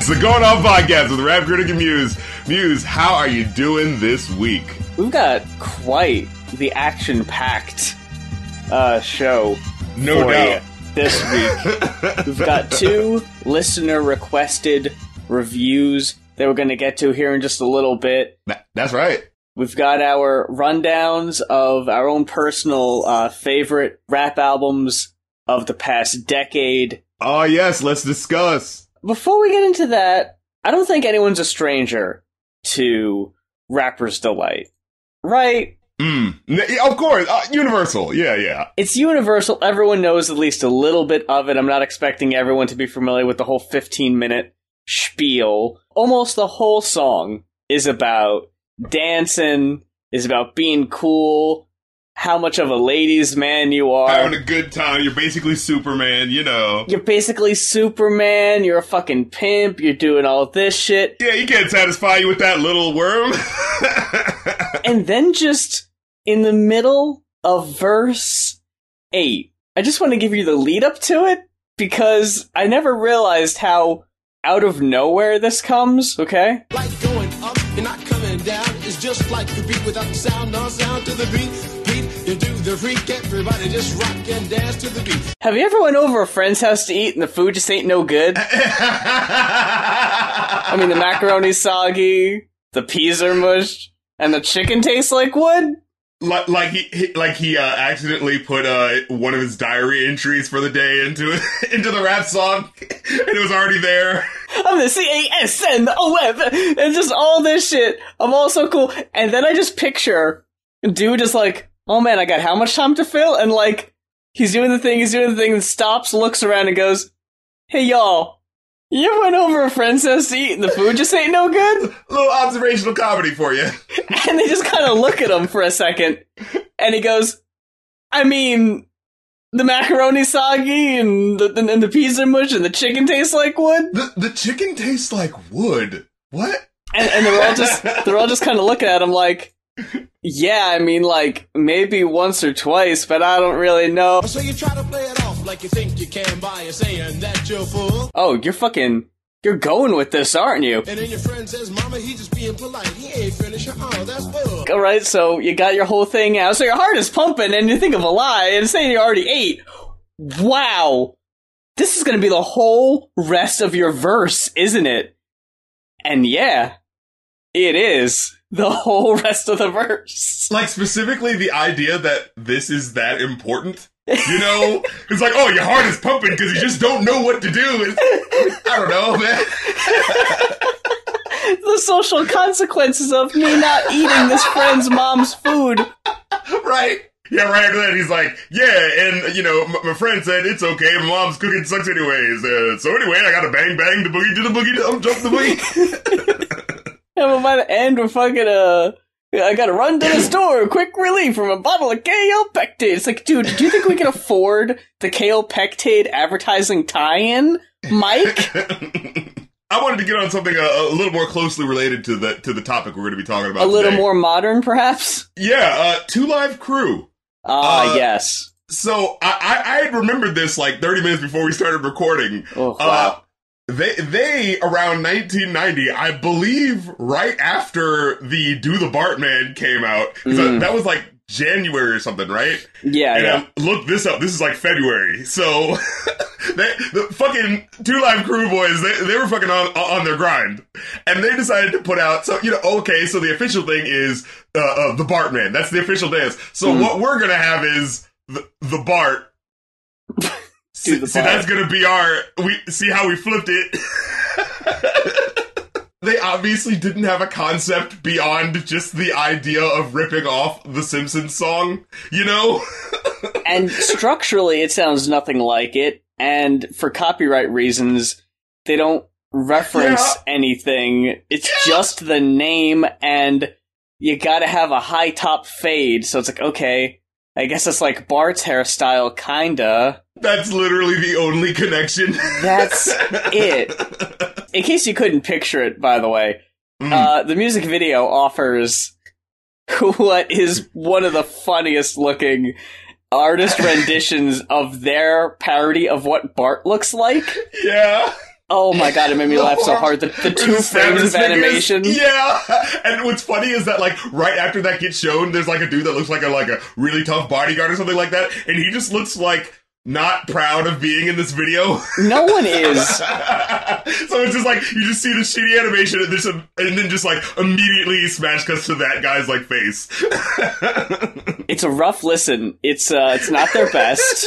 It's the Going Off Podcast with Rap Critic and Muse. Muse, how are you doing this week? We've got quite the action-packed uh, show No doubt. this week. We've got two listener-requested reviews that we're going to get to here in just a little bit. That's right. We've got our rundowns of our own personal uh, favorite rap albums of the past decade. Oh, yes, let's discuss. Before we get into that, I don't think anyone's a stranger to Rapper's Delight. Right? Mm. Of course, uh, Universal. Yeah, yeah. It's universal. Everyone knows at least a little bit of it. I'm not expecting everyone to be familiar with the whole 15 minute spiel. Almost the whole song is about dancing, is about being cool, how much of a ladies' man you are. Having a good time. You're basically Superman, you know. You're basically Superman, you're a fucking pimp, you're doing all this shit. Yeah, you can't satisfy you with that little worm. And then just in the middle of verse 8, I just want to give you the lead up to it because I never realized how out of nowhere this comes, okay? Like going up, you're not coming down. It's just like the beat without the sound, no sound to the beat. Beat, you do the freak, everybody just rock and dance to the beat. Have you ever went over a friend's house to eat and the food just ain't no good? I mean, the macaroni's soggy, the peas are mushed, and the chicken tastes like wood? Like, he, like he uh, accidentally put uh, one of his diary entries for the day into into the rap song, and it was already there. I'm the C-A-S-N, the O-F, and just all this shit. I'm all so cool. And then I just picture dude is like, oh man, I got how much time to fill? And like, he's doing the thing, he's doing the thing, and stops, looks around, and goes, hey y'all, you went over a friend's house to eat and the food just ain't no good? A little observational comedy for you. And they just kind of look at him for a second, and he goes, I mean, the macaroni soggy, and the, and the peas are mush, and the chicken tastes like wood? The the chicken tastes like wood. What? and, and they're all just they're all just kind of looking at him like, yeah, I mean, like maybe once or twice, but I don't really know. So you try to play it off like you think you can by saying that you're full. Oh, you're fucking, you're going with this, aren't you? And then your friend says, Mama, he just being polite. He ain't finished. Oh, that's full. All right, so you got your whole thing out, so your heart is pumping, and you think of a lie and saying you already ate. Wow, this is gonna be the whole rest of your verse, isn't it? And yeah, it is the whole rest of the verse. Like specifically the idea that this is that important. You know, it's like, oh, your heart is pumping because you just don't know what to do. It's, I don't know, man. the social consequences of me not eating this friend's mom's food. right? Yeah, right after that, he's like, yeah, and, you know, m- my friend said it's okay, my mom's cooking sucks anyways. Uh, so anyway, I gotta bang bang the boogie to the boogie, jump jump the boogie. And about to end, we're fucking, uh, I gotta run to the store, quick relief from a bottle of kale Pectade. It's like, dude, do you think we can afford the Kaopectate advertising tie-in, Mike? I wanted to get on something uh, a, a little more closely related to the to the topic we're going to be talking about. A little today. more modern, perhaps? yeah. Uh, Two Live Crew. Ah, Uh, yes. So I, I I had remembered this like 30 minutes before we started recording. Oh, Uh, wow. They they around 1990, I believe, right after the Do the Bartman came out that- Mm. That, was like January or something, right? yeah, and yeah. I looked this up. This is like February. So they, the fucking Two Live Crew boys, they, they were fucking on on their grind, and they decided to put out. So you know, okay, so the official thing is uh, uh, the Bartman. That's the official dance. So Mhm. what we're gonna have is the the Bart. See, see, that's gonna be our. We see how we flipped it. they obviously didn't have a concept beyond just the idea of ripping off the Simpsons song. You know. and structurally it sounds nothing like it and for copyright reasons they don't reference Yeah. anything it's just the name and you gotta have a high top fade so it's like okay i guess it's like bart's hairstyle kinda That's literally the only connection. That's it. in case you couldn't picture it by the way uh, the music video offers what is one of the funniest looking artist renditions of their parody of what Bart looks like. Yeah. Oh my god, it made me laugh so hard. The, the two frames of fingers. animation. Yeah. And what's funny is that like right after that gets shown, there's like a dude that looks like a like a really tough bodyguard or something like that, and he just looks like not proud of being in this video. No one is. so it's just like you just see the shitty animation and, there's a, and then just like immediately smash cuts to that guy's like face. It's a rough listen. It's uh, it's not their best.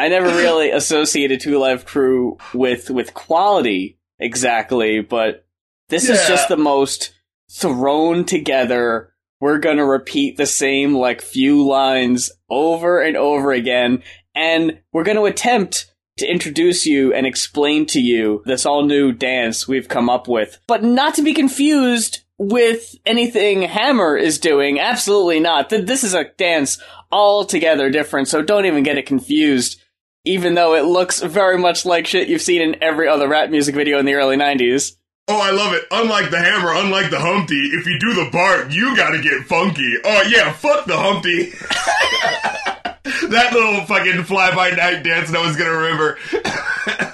I never really associated Two Live Crew with with quality exactly, but this is just the most thrown together. We're gonna repeat the same like few lines over and over again, and we're gonna attempt to introduce you and explain to you this all new dance we've come up with, but not to be confused with anything Hammer is doing. Absolutely not. This is a dance altogether different, so don't even get it confused. Even though it looks very much like shit you've seen in every other rap music video in the early 90s. Oh, I love it. Unlike the hammer, unlike the Humpty, if you do the Bart, you gotta get funky. Oh yeah, fuck the Humpty. that little fucking fly by night dance no one's gonna remember.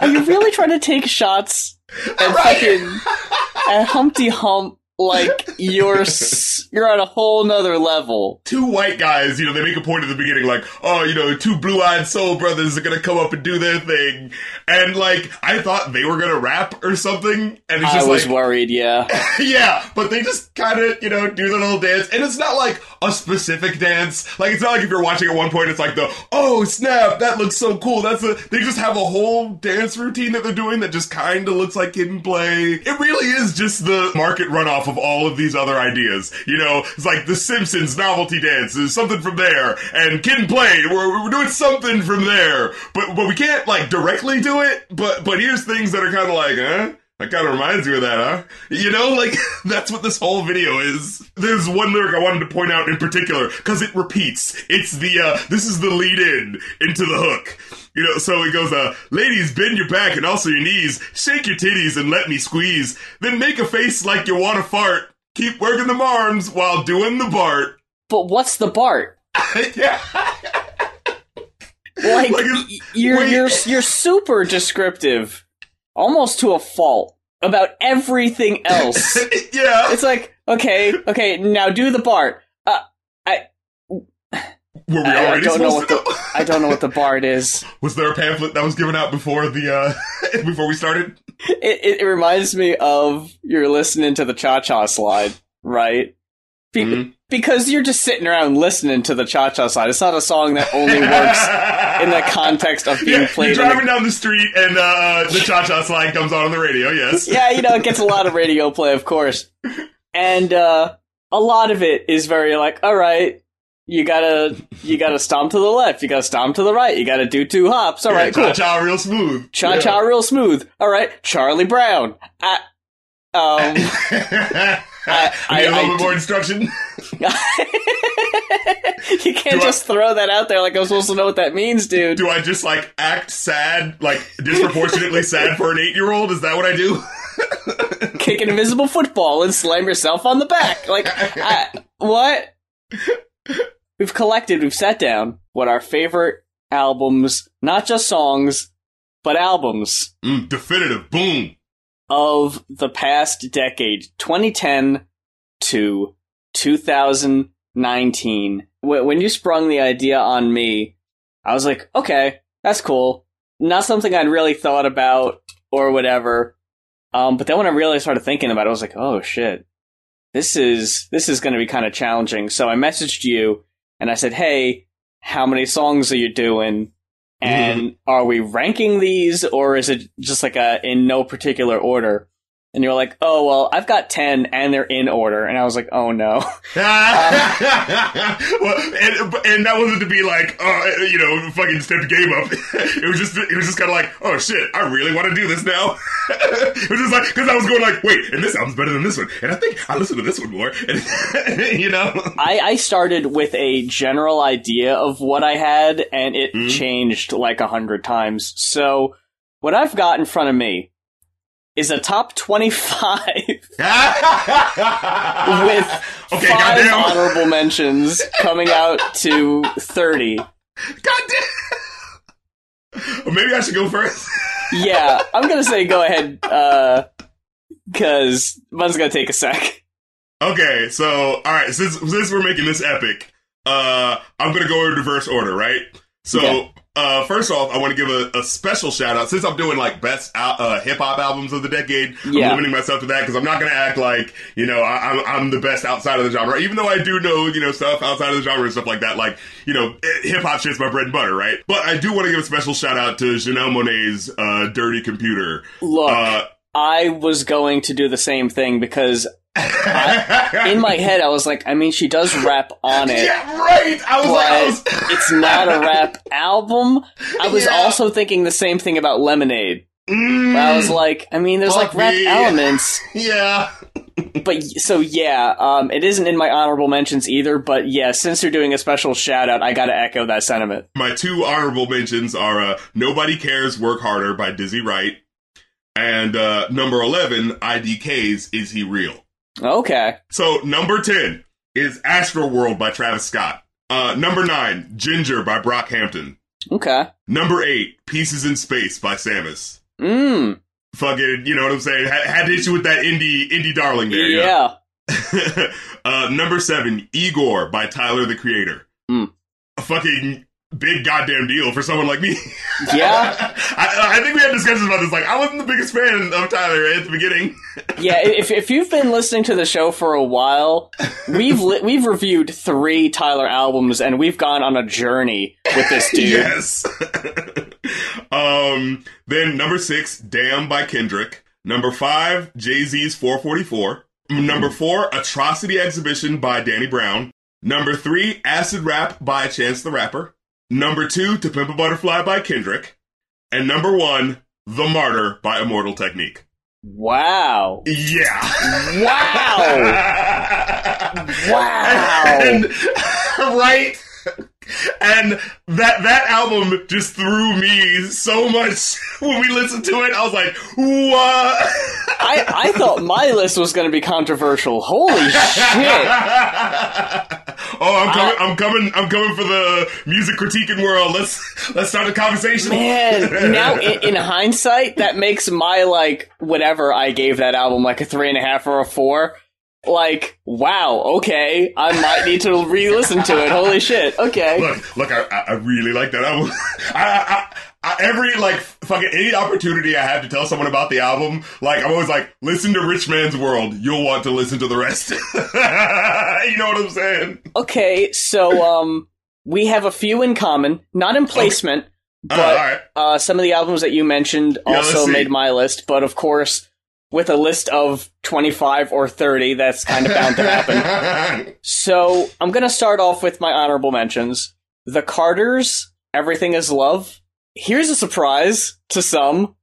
Are you really trying to take shots and Right. fucking at Humpty Hump like you're s- you're on a whole nother level? two white guys, you know, they make a point at the beginning, like, oh, you know, two blue-eyed soul brothers are gonna come up and do their thing, and like, I thought they were gonna rap or something, and it's I was like, worried, yeah. yeah, but they just kind of, you know, do their little dance, and it's not like a specific dance. Like, it's not like if you're watching at one point, it's like the, oh snap, that looks so cool. That's a. They just have a whole dance routine that they're doing that just kind of looks like Kid 'n Play. It really is just the market runoff of all of these other ideas. You know, it's like the Simpsons novelty dance something from there, and Kid 'n Play, we're, we're doing something from there, but but we can't like directly do it. But but here's things that are kind of like, huh. That kind of reminds me of that, huh? You know, like, that's what this whole video is. There's one lyric I wanted to point out in particular, because it repeats. It's the, uh, this is the lead in into the hook. You know, so it goes, uh, ladies, bend your back and also your knees, shake your titties and let me squeeze, then make a face like you want to fart, keep working them arms while doing the Bart. But what's the Bart? yeah. Like, Like, you're wait. you're you're super descriptive, almost to a fault about everything else. yeah. it's like, okay, okay, now do the Bart. Uh, I Were we I, I don't know what the? I don't know what the Bart is. Was there a pamphlet that was given out before the, uh, before we started? It, it, it reminds me of you're listening to the Cha Cha Slide, right? Be- Mhm. Because you're just sitting around listening to the Cha Cha side. It's not a song that only works in the context of being Yeah, played. you're in the- driving down the street and uh, the cha cha slide comes on on the radio. Yes. yeah, you know, it gets a lot of radio play, of course. And uh a lot of it is very like, all right, you gotta you gotta stomp to the left, you gotta stomp to the right, you gotta do two hops. All right, cha cool. cha real smooth. Cha cha real smooth. All right, Charlie Brown. I, um Yeah. I- I, Need a I- little I bit more instruction. you can't Do I- just throw that out there like I'm supposed to know what that means, dude. Do I just like act sad, like disproportionately sad for an eight year old? Is that what I do? Kick an invisible football and slam yourself on the back. Like, I, what? We've collected, we've sat down what our favorite albums, not just songs, but albums Mm, definitive. Boom. Of the past decade, 2010 to 2019. When you sprung the idea on me, I was like, okay, that's cool. Not something I'd really thought about or whatever. Um, but then when I really started thinking about it, I was like, oh shit, this is this is going to be kind of challenging. So I messaged you and I said, hey, how many songs are you doing? And mm-hmm. are we ranking these or is it just like a in no particular order? And you're like, oh, well, I've got 10 and they're in order. And I was like, oh no. well, and, and that wasn't to be like, uh, you know, fucking step the game up. it was just, it was just kind of like, oh shit, I really want to do this now. it was just like, because I was going like, wait, and this album's better than this one, and I think I listen to this one more, and you know, I, I started with a general idea of what I had, and it Mhm. changed like a hundred times. So, what I've got in front of me is a top 25 with Okay, five goddamn. honorable mentions coming out to 30. God damn. Maybe I should go first. Yeah, I'm gonna say go ahead, uh, cause mine's gonna take a sec. Okay, so all right, since since we're making this epic, uh, I'm gonna go in reverse order, right? So, Okay. Uh, first off, I want to give a, a special shout out since I'm doing like best al- uh, hip hop albums of the decade. Yeah. I'm limiting myself to that because I'm not gonna act like you know I, I'm I'm the best outside of the genre, even though I do know you know stuff outside of the genre and stuff like that. Like you know, hip hop shit's my bread and butter, right? But I do want to give a special shout out to Janelle Monáe's uh, "Dirty Computer." Look, Uh, I was going to do the same thing because in my head I was like, I mean, she does rap on it. yeah, right. I was like, I was. it's not a rap album. I was Yeah. also thinking the same thing about Lemonade. Mm, I was like, I mean, there's like rap me. elements, yeah. but so yeah, um, it isn't in my honorable mentions either. But yeah, since you're doing a special shout out, I got to echo that sentiment. My two honorable mentions are uh, Nobody Cares, Work Harder by Dizzy Wright, and uh, number 11, IDK's Is He Real? Okay, So, number 10 is Astroworld by Travis Scott. Uh, number 9, Ginger by Brockhampton. okay, Number 8, Pieces in Space by Sammus. mm, Fucking, you know what I'm saying? Had, had issue with that indie indie darling there. yeah. uh, number seven, Igor by Tyler the Creator. Hmm. Fucking big goddamn deal for someone like me. Yeah. I, I think we had discussions about this. Like, I wasn't the biggest fan of Tyler at the beginning. Yeah, if if you've been listening to the show for a while, we've li- we've reviewed three Tyler albums and we've gone on a journey with this dude. yes. um. Then number six, Damn by Kendrick. Number five, Jay Z's 444. Number four, Atrocity Exhibition by Danny Brown. Number three, Acid Rap by Chance the Rapper. Number two, To Pimp a Butterfly by Kendrick. And number one, The Martyr by Immortal Technique. Wow. Yeah. Wow. Wow. And, right? And that that album just threw me so much when we listened to it. I was like, what? I, I thought my list was going to be controversial. Holy shit. oh, I'm coming! I'm coming! I'm coming for the music critiquing world. Let's let's start a conversation. Man, now in, in hindsight, that makes my, like, whatever I gave that album, like a three and a half or a four. Like, wow, okay, I might need to re listen to it. Holy shit, okay. Look, look! I, I- really like that album. I, I, I, every like fucking any opportunity I have to tell someone about the album, like I'm always like, listen to Rich Man's World. You'll want to listen to the rest. you know what I'm saying? Okay, so, um, we have a few in common, not in placement, Uh, but all right. uh, some of the albums that you mentioned Yeah, also made my list, but of course, with a list of 25 or 30, that's kind of bound to happen. So, I'm gonna start off with my honorable mentions. The Carters, Everything is Love. Here's a surprise to some.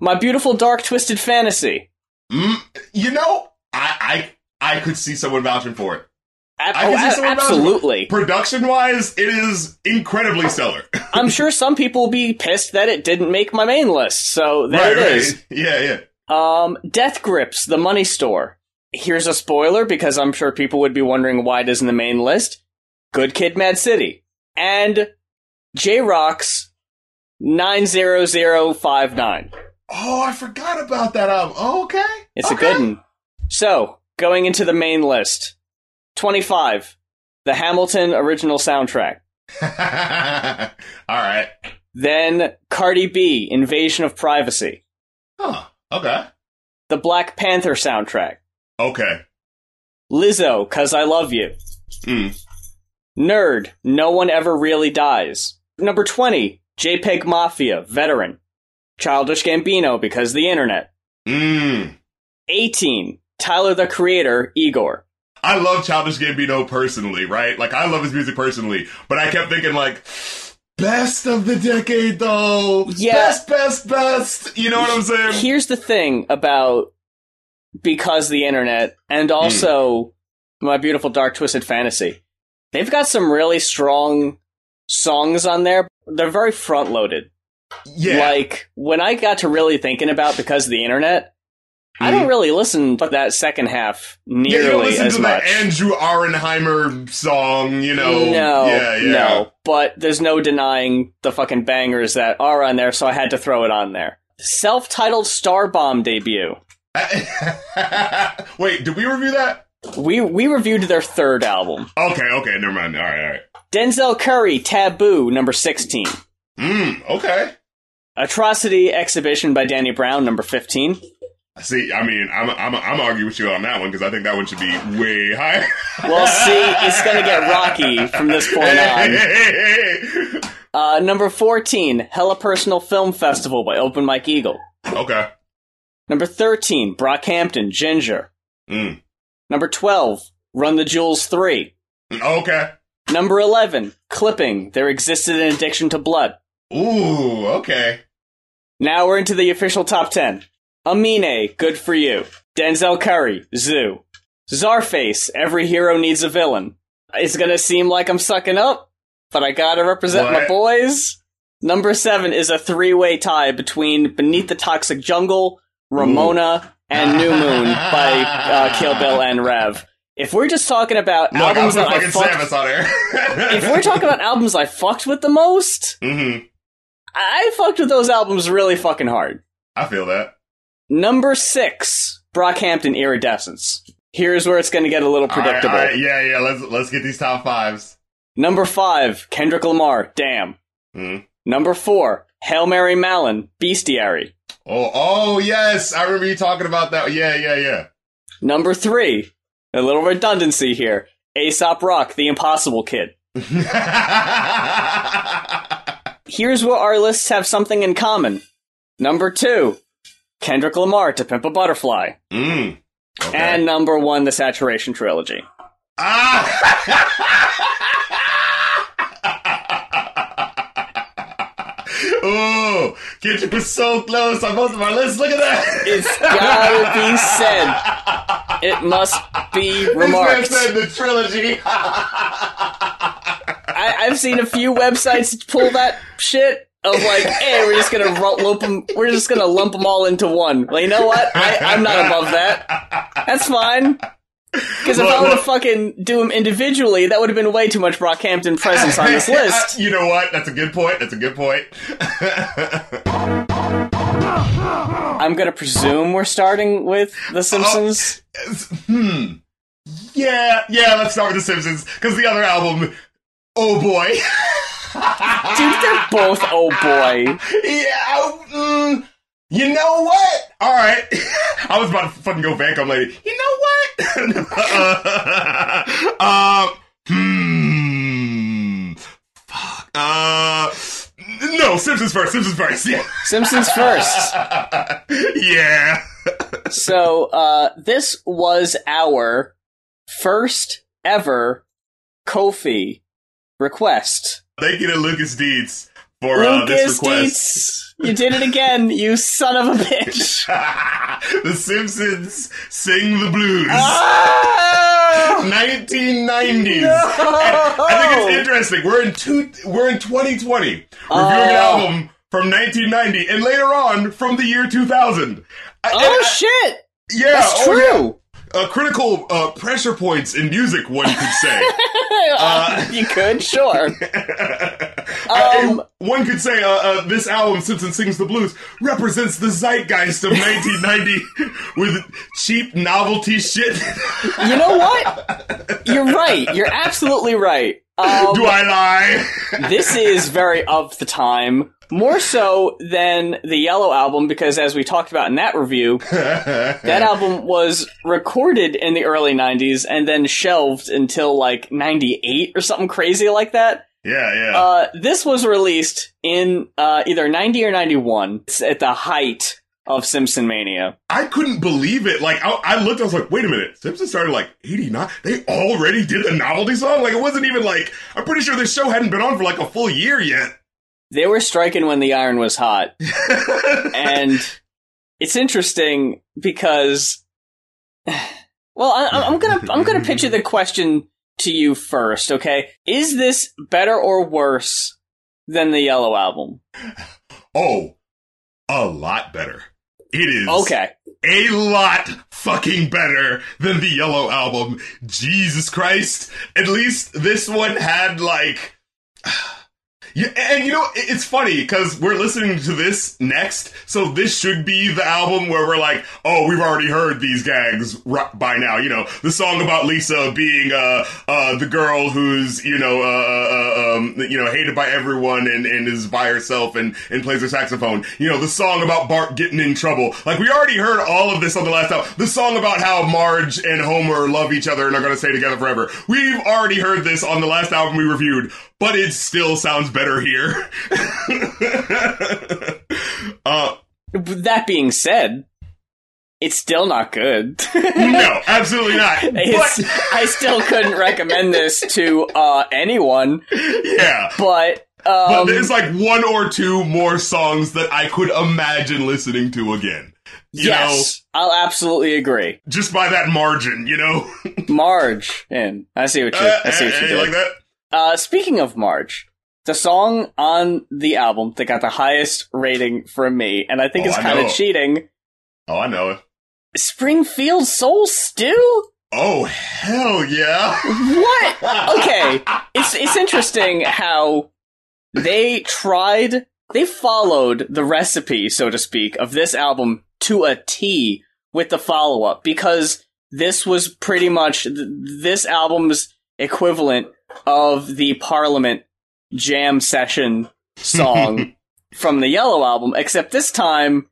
My Beautiful Dark Twisted Fantasy. Mm, you know, I, I I could see someone vouching for it. Ab- I oh, see a- someone for it. absolutely. Production wise, it is incredibly stellar. I'm sure some people will be pissed that it didn't make my main list, so there it is. Yeah, yeah. Um, Death Grips, The Money Store. Here's a spoiler because I'm sure people would be wondering why it isn't the main list. Good Kid, Mad City, and Jay Rock's nine zero zero five nine. Oh, I forgot about that album. Oh, okay. It's a good one. So going into the main list, twenty five, the Hamilton original soundtrack. All right. Then Cardi B, Invasion of Privacy, Huh. Okay. the Black Panther soundtrack, Okay. Lizzo, Cuz I Love You. Mm. Nerd, No One Ever Really Dies. Number 20, JPEG Mafia, Veteran. Childish Gambino, Because the Internet. Mm. 18, Tyler the Creator, Igor. I love Childish Gambino personally, right? Like I love his music personally, but I kept thinking like best of the decade though. Yeah. Best, best, best. You know what I'm saying? Here's the thing about Because the Internet and hmm. also My Beautiful Dark Twisted Fantasy. They've got some really strong songs on there. They're very front loaded. yeah. Like, when I got to really thinking about Because of the Internet, I don't really listen to that second half Yeah, you nearly listen as to much. the Andrew Auernheimer song, you know. no, yeah, yeah. no. But there's no denying the fucking bangers that are on there, so I had to throw it on there. Self-titled Starbomb debut. Wait, did we review that? We we reviewed their third album. Okay, okay, never mind. All right, all right. Denzel Curry, Taboo, number 16. Mm, okay. Atrocity Exhibition by Danny Brown, number 15. See, I mean, I'm I'm I'm arguing with you on that one because I think that one should be way higher. Well, see, it's gonna get rocky from this point on. Uh, number 14, Hella Personal Film Festival by Open Mike Eagle. okay. Number 13, Brockhampton, Ginger. Mm. Number 12, Run the Jewels 3. Okay. Number 11, Clipping, There Existed an Addiction to Blood. Ooh, okay. Now we're into the official top 10. Amine, Good For You. Denzel Curry, Zoo. Czarface, Every Hero Needs a Villain. It's gonna seem like I'm sucking up, but I gotta represent my boys. Number 7 is a three-way tie between Beneath the Toxic Jungle, Ramona, and New Moon by uh, Kill Bill and Rev. If we're just talking about Look, albums that I fucked, if we're talking about albums I fucked with the most, hmm I fucked with those albums really fucking hard. I feel that. Number six, Brockhampton Iridescence. Here's where it's going to get a little predictable. all right, yeah, yeah. Let's let's get these top fives. Number five, Kendrick Lamar, Damn. Mhm. Number four, Hail Mary Mallon, Bestiary. Oh, oh yes, I remember you talking about that. Yeah, yeah, yeah. Number three, a little redundancy here, Aesop Rock, The Impossible Kid. Here's where our lists have something in common. Number two, Kendrick Lamar, To Pimp a Butterfly. mm. Okay. And number one, The Saturation Trilogy. Ah! oh, Kendrick was so close on both of our lists. Look at that. It's gotta be said. It must be remarked. Said the trilogy. I, I've seen a few websites pull that shit of like, hey, we're just gonna lump them. We're just gonna lump them all into one. Well, you know what? I, I'm not above that. That's fine. Because if Look, I would have look. fucking do them individually, that would have been way too much Brockhampton presence on this list. you know what? That's a good point. That's a good point. I'm gonna presume we're starting with The Simpsons. hmm. Yeah, yeah. Let's start with The Simpsons because the other album. Oh boy. Dude, they're both oh boy. yeah. Mm, you know what? All right. I was about to fucking go Vancom lady. You know what? uh, hmm. Fuck. Uh. No, Simpsons first. Simpsons first. Yeah. Simpsons first. yeah. So, uh, this was our first ever Ko-Fi request. Thank you to Lucas Deeds for uh, this Lucas request. Dietz, you did it again, you son of a bitch. the Simpsons sing the blues. Ah! 1990s. No! I think it's interesting. We're in two. We're in 2020, reviewing Oh. an album from 1990, and later on from the year 2000. Oh I- shit! yeah, That's oh, yeah. Uh, critical uh, pressure points in music, one could say. Uh, you could, sure. Uh, Um, one could say uh, uh, this album, Simpson Sings the Blues, represents the zeitgeist of 1990 with cheap novelty shit. You know what? You're right. You're absolutely right. Um, Do I lie? this is very of the time. More so than the Yellow album, because as we talked about in that review, that album was recorded in the early 90s and then shelved until like 98 or something crazy like that. yeah, yeah. Uh, this was released in uh, either 90 or 91. It's at the height of Simpson Mania. I couldn't believe it. Like, I, I looked, I was like, wait a minute. Simpson started like 89. They already did a novelty song? Like, it wasn't even like, I'm pretty sure this show hadn't been on for like a full year yet. They were striking when the iron was hot. and it's interesting because well I, i'm gonna i'm gonna pitch you the question to you first okay is this better or worse than the yellow album oh, a lot better. It is. okay a lot fucking better than the Yellow album. Jesus Christ. At least this one had like Yeah, and you know, it's funny because we're listening to this next, so this should be the album where we're like, oh, we've already heard these gags by now. You know, the song about Lisa being uh, uh, the girl who's you know, uh, uh, um, you know, hated by everyone and, and is by herself and, and plays her saxophone. You know, the song about Bart getting in trouble. Like we already heard all of this on the last album. The song about how Marge and Homer love each other and are going to stay together forever. We've already heard this on the last album we reviewed, but it still sounds better here. uh, That being said, it's still not good. no, absolutely not. But I still couldn't recommend this to uh, anyone, yeah. but But um, there's like one or two more songs that I could imagine listening to again. You yes, I'll absolutely agree. just by that margin, you know. Marge, and I see what you I see what Uh, you uh, like that? Uh, speaking of Marge, the song on the album that got the highest rating from me, and I think Oh, it's kind of cheating. Oh, I know it. Springfield Soul Stew. Oh, hell yeah. What? Okay, it's it's interesting how they tried they followed the recipe, so to speak, of this album to a T with the follow up because this was pretty much th- this album's equivalent of the Parliament jam session song from the Yellow album, except this time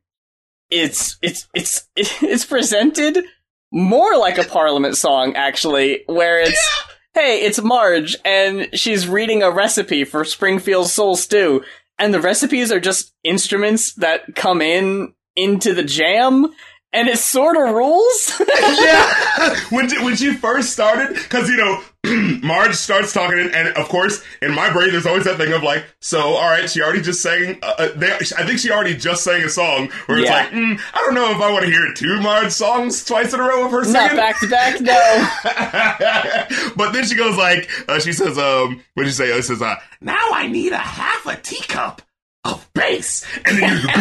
it's it's it's it's presented more like a Parliament song actually, where it's hey, it's Marge, and she's reading a recipe for Springfield Soul Stew, and the recipes are just instruments that come in into the jam, and it sort of rules. yeah. when she, when she first started, because you know, Marge starts talking, and, and of course, in my brain, there's always that thing of like, so all right, she already just sang. Uh, uh, they, I think she already just sang a song where it's Yeah. like, mm, I don't know if I want to hear two Marge songs twice in a row of her singing. Not back to back, no. but then she goes like, uh, she says, um, what did you say? It says, uh, now I need a half a teacup of bass. And then you,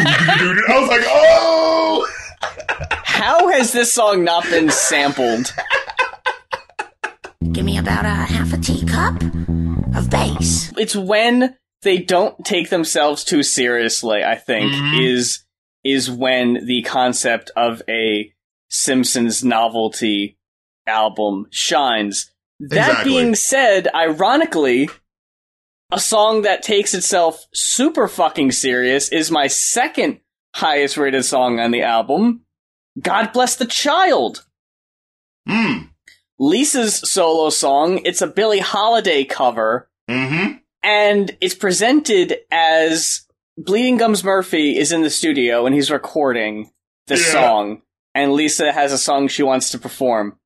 I was like, oh, How has this song not been sampled? Give me about a half a teacup of bass. It's when they don't take themselves too seriously, I think, Mhm. is is when the concept of a Simpsons novelty album shines. That Exactly. being said, ironically, a song that takes itself super fucking serious is my second highest rated song on the album. God Bless the Child. hmm, Lisa's solo song. It's a Billie Holiday cover mm-hmm. and it's presented as Bleeding Gums Murphy is in the studio and he's recording the Yeah. song, and Lisa has a song she wants to perform.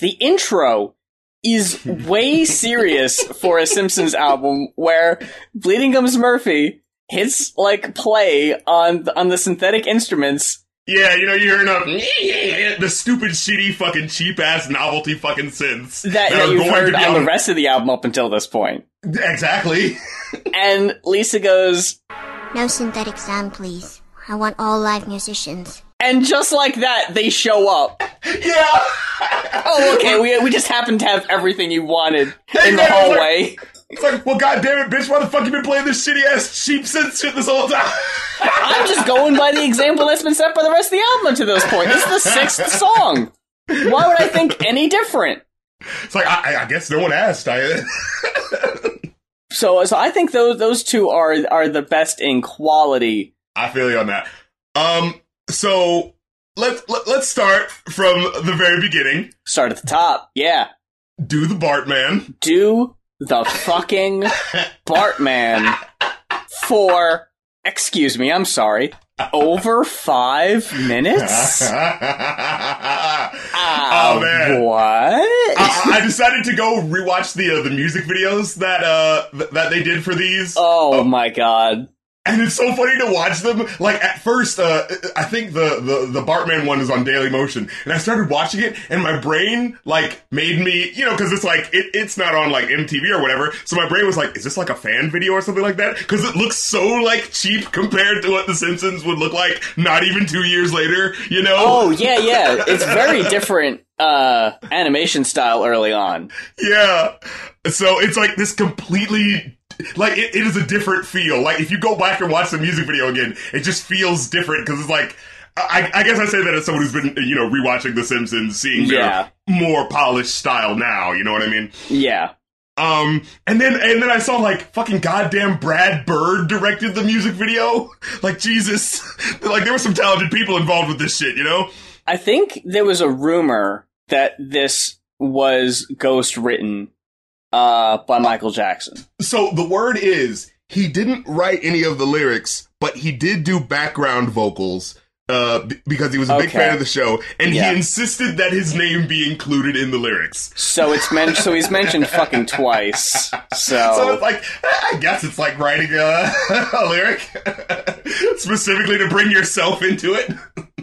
The intro is way serious for a Simpsons album where Bleeding Gums Murphy hits like play on the, on the synthetic instruments Yeah, you know, you're hearing up the stupid, shitty, fucking cheap ass novelty fucking synths that, that are you've heard to be on the rest of the album up until this point. Exactly. And Lisa goes, No synthetic sound, please. I want all live musicians. and just like that, they show up. yeah. Oh, okay. We we just happen to have everything you wanted in the Exactly. hallway. It's like, well, goddamn it, bitch! Why the fuck you been playing this shitty ass cheap synth shit this whole time? I'm just going by the example that's been set by the rest of the album to this point. It's the sixth song. Why would I think any different? It's like I, I- guess no one asked. I. So, so I think those those two are are the best in quality. I feel you on that. Um, so let's let, let's start from the very beginning. Start at the top. Yeah. Do the Bartman. Do the fucking Bartman for excuse me, I'm sorry. Over five minutes? oh Ah, man. What? I, I decided to go rewatch the uh, the music videos that uh th- that they did for these. oh my god. And it's so funny to watch them. Like at first, uh, I think the, the the Bartman one is on Dailymotion, and I started watching it, and my brain like made me, you know, because it's like it, it's not on like MTV or whatever. So my brain was like, is this like a fan video or something like that? Because it looks so like cheap compared to what The Simpsons would look like, not even two years later. You know? Oh yeah, yeah. It's very different uh animation style early on. Yeah. So it's like this completely like it, it is a different feel. Like if you go back and watch the music video again, it just feels different because it's like I, I guess I say that as someone who's been you know rewatching The Simpsons, seeing their Yeah. more polished style now. You know what I mean? Yeah. Um, and then and then I saw like fucking goddamn Brad Bird directed the music video. Like Jesus, like there were some talented people involved with this shit. You know? I think there was a rumor that this was ghost written uh by Michael Jackson. So the word is he didn't write any of the lyrics, but he did do background vocals uh, b- because he was a big Okay. fan of the show, and Yeah. he insisted that his name be included in the lyrics. So it's men- so he's mentioned fucking twice. So So it's like, I guess it's like writing a, a lyric specifically to bring yourself into it.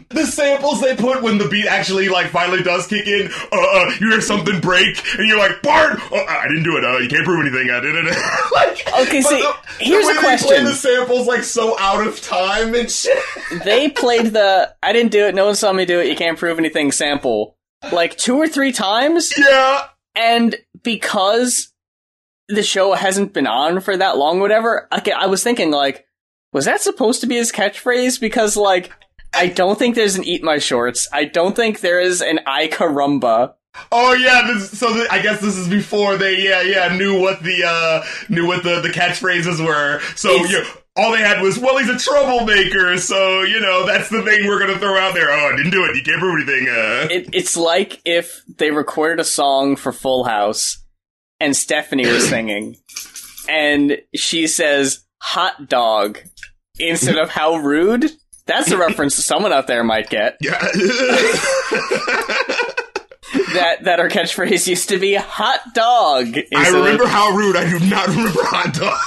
The samples they put when the beat actually like finally does kick in, uh, uh you hear something break, and you're like, Bart, oh, I didn't do it. Uh, you can't prove anything. I did it. like, Okay, see, the- here's the a way they play question. the samples like so out of time and shit. they played the I didn't do it, no one saw me do it, you can't prove anything sample like two or three times yeah. and because the show hasn't been on for that long whatever okay, I was thinking like was that supposed to be his catchphrase because like I don't think there's an eat my shorts. I don't think there is an Ay caramba. Oh yeah. This, so th- I guess this is before they yeah yeah knew what the uh knew what the the catchphrases were. So It's- you. All they had was, well, he's a troublemaker, so, you know, that's the thing we're gonna throw out there. Oh, I didn't do it. You can't prove anything. Uh. It, it's like if they recorded a song for Full House and Stephanie was singing and she says hot dog instead of how rude. That's a reference someone out there might get. Yeah. That that our catchphrase used to be hot dog. I remember how rude. I do not remember hot dog.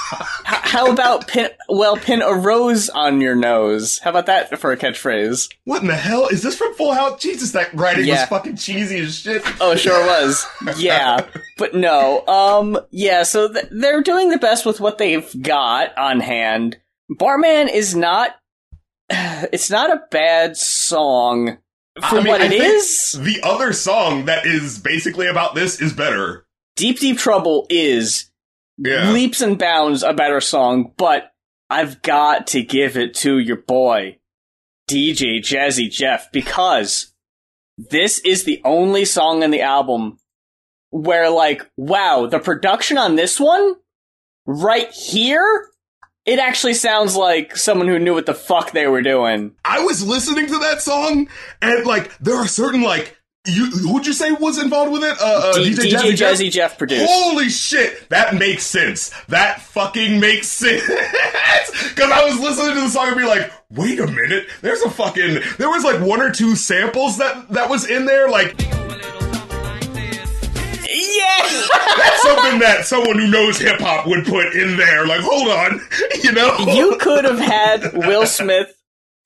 How about pin? Well, pin a rose on your nose. How about that for a catchphrase? What in the hell is this from Full House? Jesus, that writing Yeah. was fucking cheesy as shit. Oh, sure was. Yeah, but no. Um, yeah. So th- they're doing the best with what they've got on hand. Bartman is not. It's not a bad song for I mean, what I it is. The other song that is basically about this is better. Deep Deep Trouble is Yeah. leaps and bounds a better song, but I've got to give it to your boy, DJ Jazzy Jeff, because this is the only song in the album where, like, wow, the production on this one, right here, it actually sounds like someone who knew what the fuck they were doing. I was listening to that song, and like, there are certain like, you who'd you say was involved with it? Uh, uh, D- DJ, DJ Jazzy, Jeff? Jazzy Jeff produced. Holy shit, that makes sense. That fucking makes sense. Because I was listening to the song and be like, wait a minute, there's a fucking. There was like one or two samples that that was in there. Like That's something that someone who knows hip hop would put in there. Like, hold on, you know. you could have had Will Smith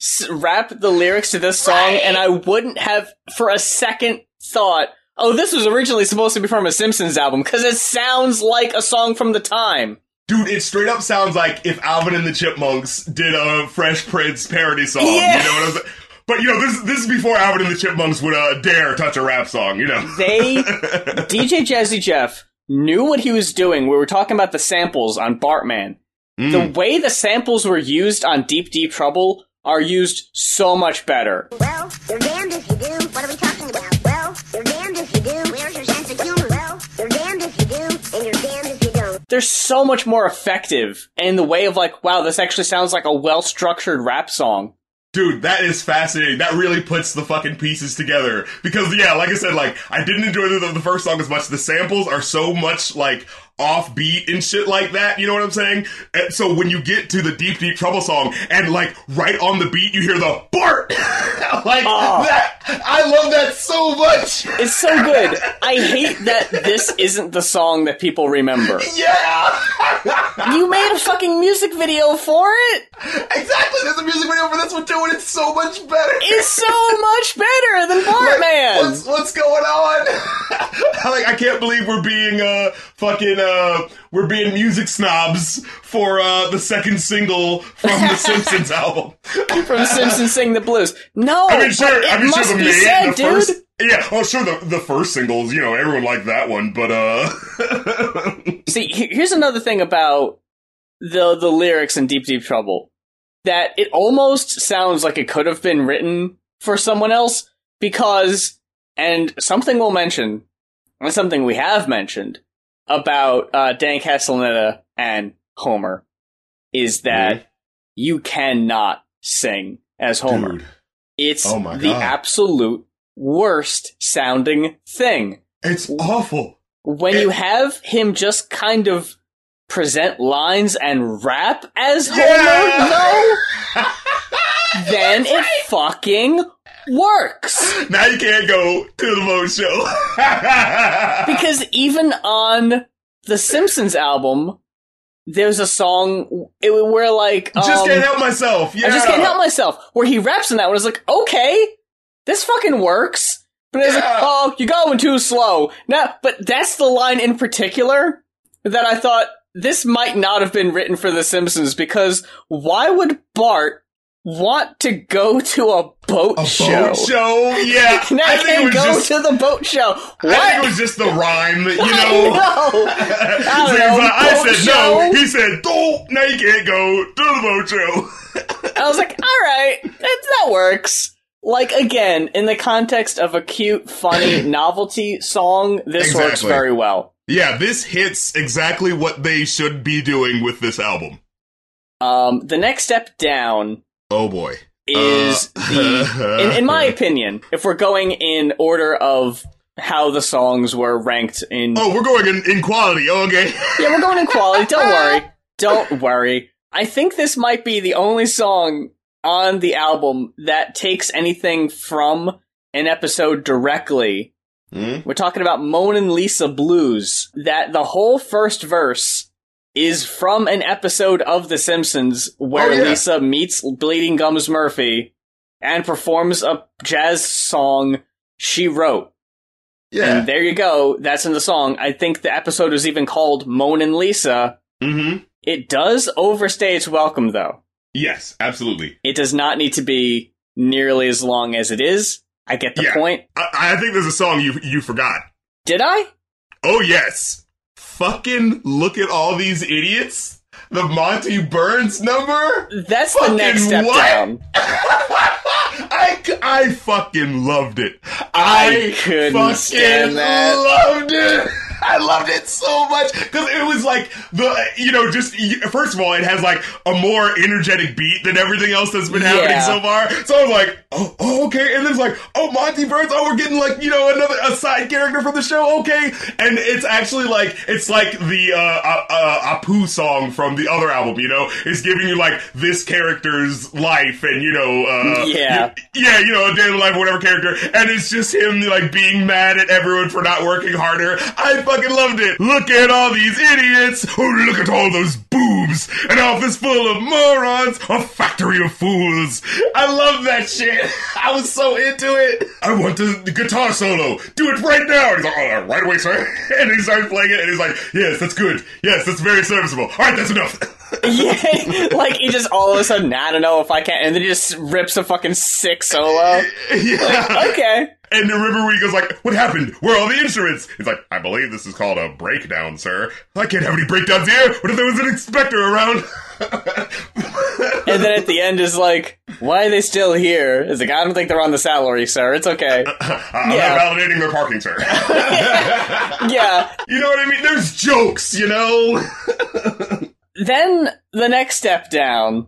s- rap the lyrics to this song, and I wouldn't have for a second thought, oh, this was originally supposed to be from a Simpsons album, because it sounds like a song from the time. Dude, it straight up sounds like if Alvin and the Chipmunks did a Fresh Prince parody song. Yeah. You know what I'm saying? But you know, this this is before Alvin and the Chipmunks would uh, dare touch a rap song. You know. They, DJ Jazzy Jeff, knew what he was doing. We were talking about the samples on Bartman. The way the samples were used on Deep Deep Trouble are used so much better. Well, you're damned if you do. What are we talking about? Well, you're damned if you do. Where's your sense of humor? Well, you're damned if you do, and you're damned if you don't. they're so much more effective in the way of like, wow, this actually sounds like a well structured rap song. Dude, that is fascinating. That really puts the fucking pieces together. Because, yeah, like I said, like, I didn't enjoy the, the first song as much. The samples are so much, like, offbeat and shit like that. You know what I'm saying? And so when you get to the Deep Deep Trouble song and, like, right on the beat, you hear the Bart! like, Oh. that. I love that so much. It's so good. I hate that this isn't the song that people remember. Yeah! You made a fucking music video for it. exactly. There's a music video for this one too, and it's so much better. It's so much better than Bartman. What's, what's going on? like, I can't believe we're being uh fucking uh we're being music snobs for uh the second single from the Simpsons album. From Simpsons Sing the Blues. No, I mean, sure. I mean, must sure. The be main, said, the dude. first. Yeah, oh sure. The the first singles, you know, everyone liked that one, but uh, See, here's another thing about the the lyrics in Deep Deep Trouble that it almost sounds like it could have been written for someone else because and something we'll mention and something we have mentioned about uh, Dan Castellaneta and Homer is that you cannot sing as Homer. dude, It's Oh the God. absolute worst sounding thing it's awful. when It- you have him just kind of present lines and rap as Homer, Yeah. though, then it fucking works. Now you can't go to the Mo show Because even on the Simpsons album, there's a song it, where like Just um, can't help myself. Yeah. I just can't help myself. Where he raps in that one, it's like, okay, this fucking works. But it's like, oh, you're going too slow. Now, but that's the line in particular that I thought this might not have been written for The Simpsons because why would Bart want to go to a boat A show? boat show? Yeah. Now I I think it can was go just. to the boat show. I think it was just the rhyme, you I know. I, know, boat said show? no. He said, "Don't." Now you can't go to the boat show. I was like, all right, that, that works. Like again, in the context of a cute, funny novelty song, this works very well. yeah, this hits exactly what they should be doing with this album. Um, the next step down Oh boy. is Uh, the, in, in my opinion, if we're going in order of how the songs were ranked in, Oh, we're going in, in quality. Oh, okay. yeah, we're going in quality. Don't worry, don't worry. I think this might be the only song on the album that takes anything from an episode directly Hmm? We're talking about Moanin' Lisa Blues. That the whole first verse is from an episode of The Simpsons where Oh, yeah. Lisa meets Bleeding Gums Murphy and performs a jazz song she wrote. Yeah. And there you go. That's in the song. I think the episode is even called Moanin' Lisa. Mm-hmm. It does overstay its welcome, though. Yes, absolutely. It does not need to be nearly as long as it is. I get the Yeah. point. I, I think there's a song you you forgot. Did I? Oh yes. Fucking look at all these idiots. The Monty Burns number. That's the next step what? down. I, I fucking loved it. I couldn't fucking stand that. loved it. I loved it so much because it was like the you know just first of all it has like a more energetic beat than everything else that's been happening Yeah. so far. So I was like, oh, oh okay, and then it's like, oh Monty Burns, oh we're getting like you know another a side character from the show, okay, and it's actually like it's like the uh, uh, uh, Apu song from the other album, you know, it's giving you like this character's life and you know, uh, Yeah. Yeah, you know, a day in the life whatever character, and it's just him like being mad at everyone for not working harder. I fucking loved it. Look at all these idiots. Oh, look at all those boobs. An office full of morons. A factory of fools. I love that shit. I was so into it. I want the, the guitar solo. Do it right now. And he's like, oh, right away, sir. And he starts playing it, and he's like, yes, that's good. Yes, that's very serviceable. All right, that's enough. yeah, like he just all of a sudden, I don't know if I can't, and then he just rips a fucking sick solo. yeah. Okay, And remember when he goes like, "What happened? Where are all the instruments?" He's like, "I believe this is called a breakdown, sir. I can't have any breakdowns here. What if there was an inspector around?" and then at the end is like, why are they still here? Is like, I don't think they're on the salary, sir. It's okay. I'm Yeah. not validating their parking, sir. Yeah. you know what I mean? There's jokes, you know. Then the next step down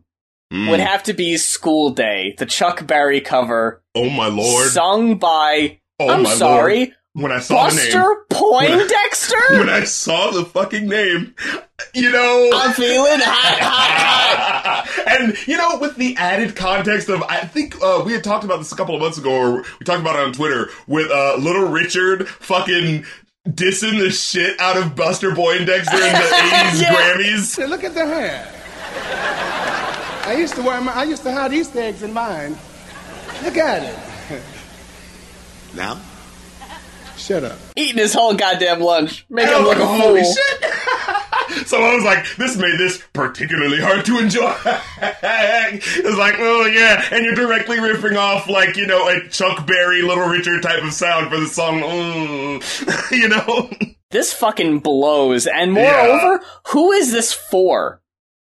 Mm. would have to be School Day, the Chuck Berry cover, oh my lord. sung by, oh I'm my sorry, lord. When I saw the name. Buster Poindexter? When I saw the fucking name, you know. I'm feeling hot, hot, hot. and you know, with the added context of, I think uh, we had talked about this a couple of months ago, or we talked about it on Twitter with uh, Little Richard fucking dissing the shit out of Buster Poindexter in the '80s Yeah. Grammys. Say, look at the hair. I used to wear my, I used to hide Easter eggs in mine. Look at it. Now? Shut up. Eating his whole goddamn lunch. Make him look like, a holy fool. shit. so I was like, this made this particularly hard to enjoy. it's like, oh yeah, and you're directly riffing off like, you know, a Chuck Berry, Little Richard type of sound for the song, mm, you know? This fucking blows. And Yeah. moreover, who is this for?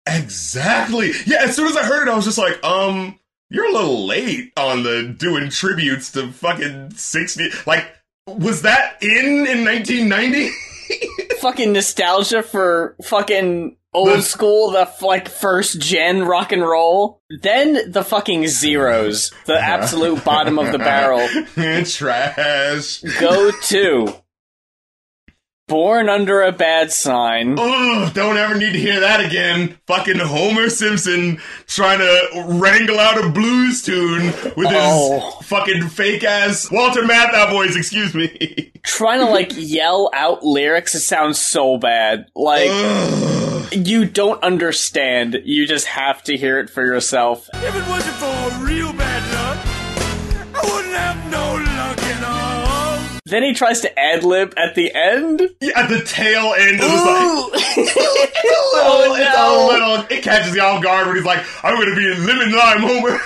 Exactly. Yeah, as soon as I heard it, I was just like, um, you're a little late on the doing tributes to fucking 60. Like, was that in in 1990? fucking nostalgia for fucking old The- school, the like first gen rock and roll. Then the fucking zeros, the uh-huh. absolute bottom of the barrel. Trash. Go to Born Under a Bad Sign. Ugh, don't ever need to hear that again. Fucking Homer Simpson trying to wrangle out a blues tune with Oh. his fucking fake ass Walter Matthau voice, excuse me. Trying to like yell out lyrics. It sounds so bad. Like Ugh. you don't understand. You just have to hear it for yourself. If it wasn't for real bad luck, I wouldn't have no luck at all. Then he tries to ad lib at the end. Yeah, at the tail end of the song. It's a little, Oh, it's no. a little, it catches you off guard when he's like, I'm gonna be in lemon lime Homer.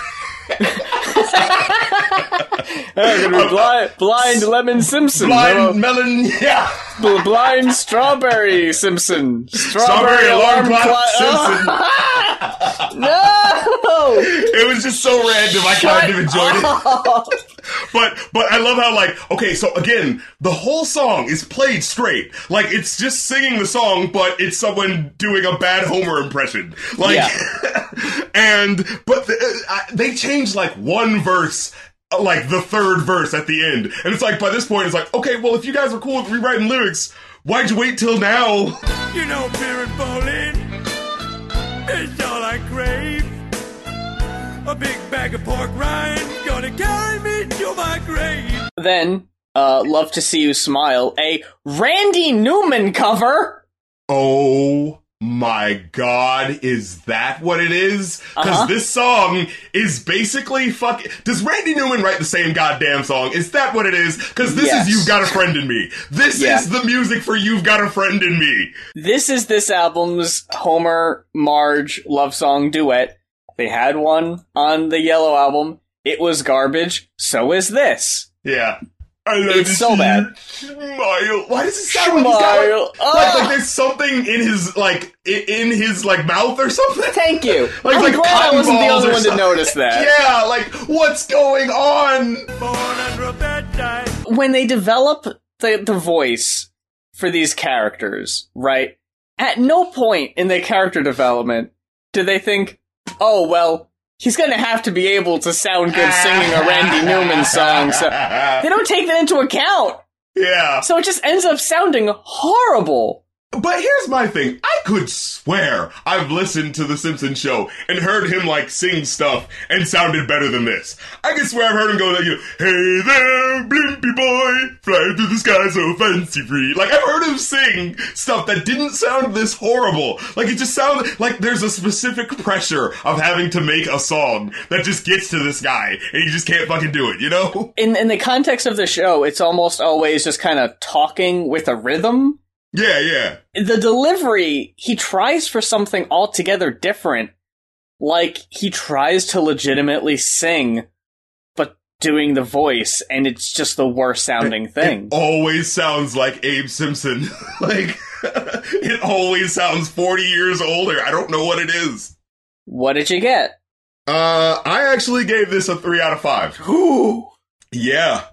I'm gonna be blind, blind lemon Simpson. Blind melon, yeah. Bl- blind strawberry Simpson. Strawberry, Strawberry alarm clock clock- uh, Simpson. no! It was just so random. I kind of even enjoyed it. But but I love how like okay, so again, the whole song is played straight. Like it's just singing the song, but it's someone doing a bad Homer impression. Like and but the, uh, they changed like one verse uh, like the third verse at the end. And it's like by this point it's like, okay, well if you guys are cool with rewriting lyrics, why'd you wait till now? You know, beer and bowling is all I crave. A big bag of pork rind gonna carry me to my grave. Then, uh, love to see you smile. A Randy Newman cover. Oh my god, is that what it is? Because Uh-huh. this song is basically fuck. Does Randy Newman write the same goddamn song? Is that what it is? Because this Yes. is You've Got a Friend in Me. This Yeah. is the music for You've Got a Friend in Me. This is this album's Homer Marge love song duet. They had one on the Yellow album. It was garbage. So is this. Yeah. I love It's so see bad. Smile. Why does it sound like he's got like, Smile. like, like there's something in his like in his like mouth or something? Thank you. Like- I'm like glad I wasn't the only or one to notice that. Yeah, like what's going on? Born under a bad time. when they develop the, the voice for these characters, right? At no point in their character development do they think, oh, well, he's gonna have to be able to sound good singing a Randy Newman song. So they don't take that into account. yeah. So it just ends up sounding horrible. But here's my thing. I could swear I've listened to The Simpsons show and heard him like sing stuff and sounded better than this. I can swear I've heard him go like, hey there, blimpy boy, flying through the sky so fancy free. Like I've heard him sing stuff that didn't sound this horrible. Like it just sounded like there's a specific pressure of having to make a song that just gets to this guy and he just can't fucking do it, you know? In in the context of the show, it's almost always just kind of talking with a rhythm. Yeah, yeah. the delivery, he tries for something altogether different. Like, he tries to legitimately sing, but doing the voice, and it's just the worst sounding thing. always sounds like Abe Simpson. like it always sounds 40 years older. I don't know what it is. What did you get? Uh I actually gave this a 3 out of 5. Ooh. Yeah.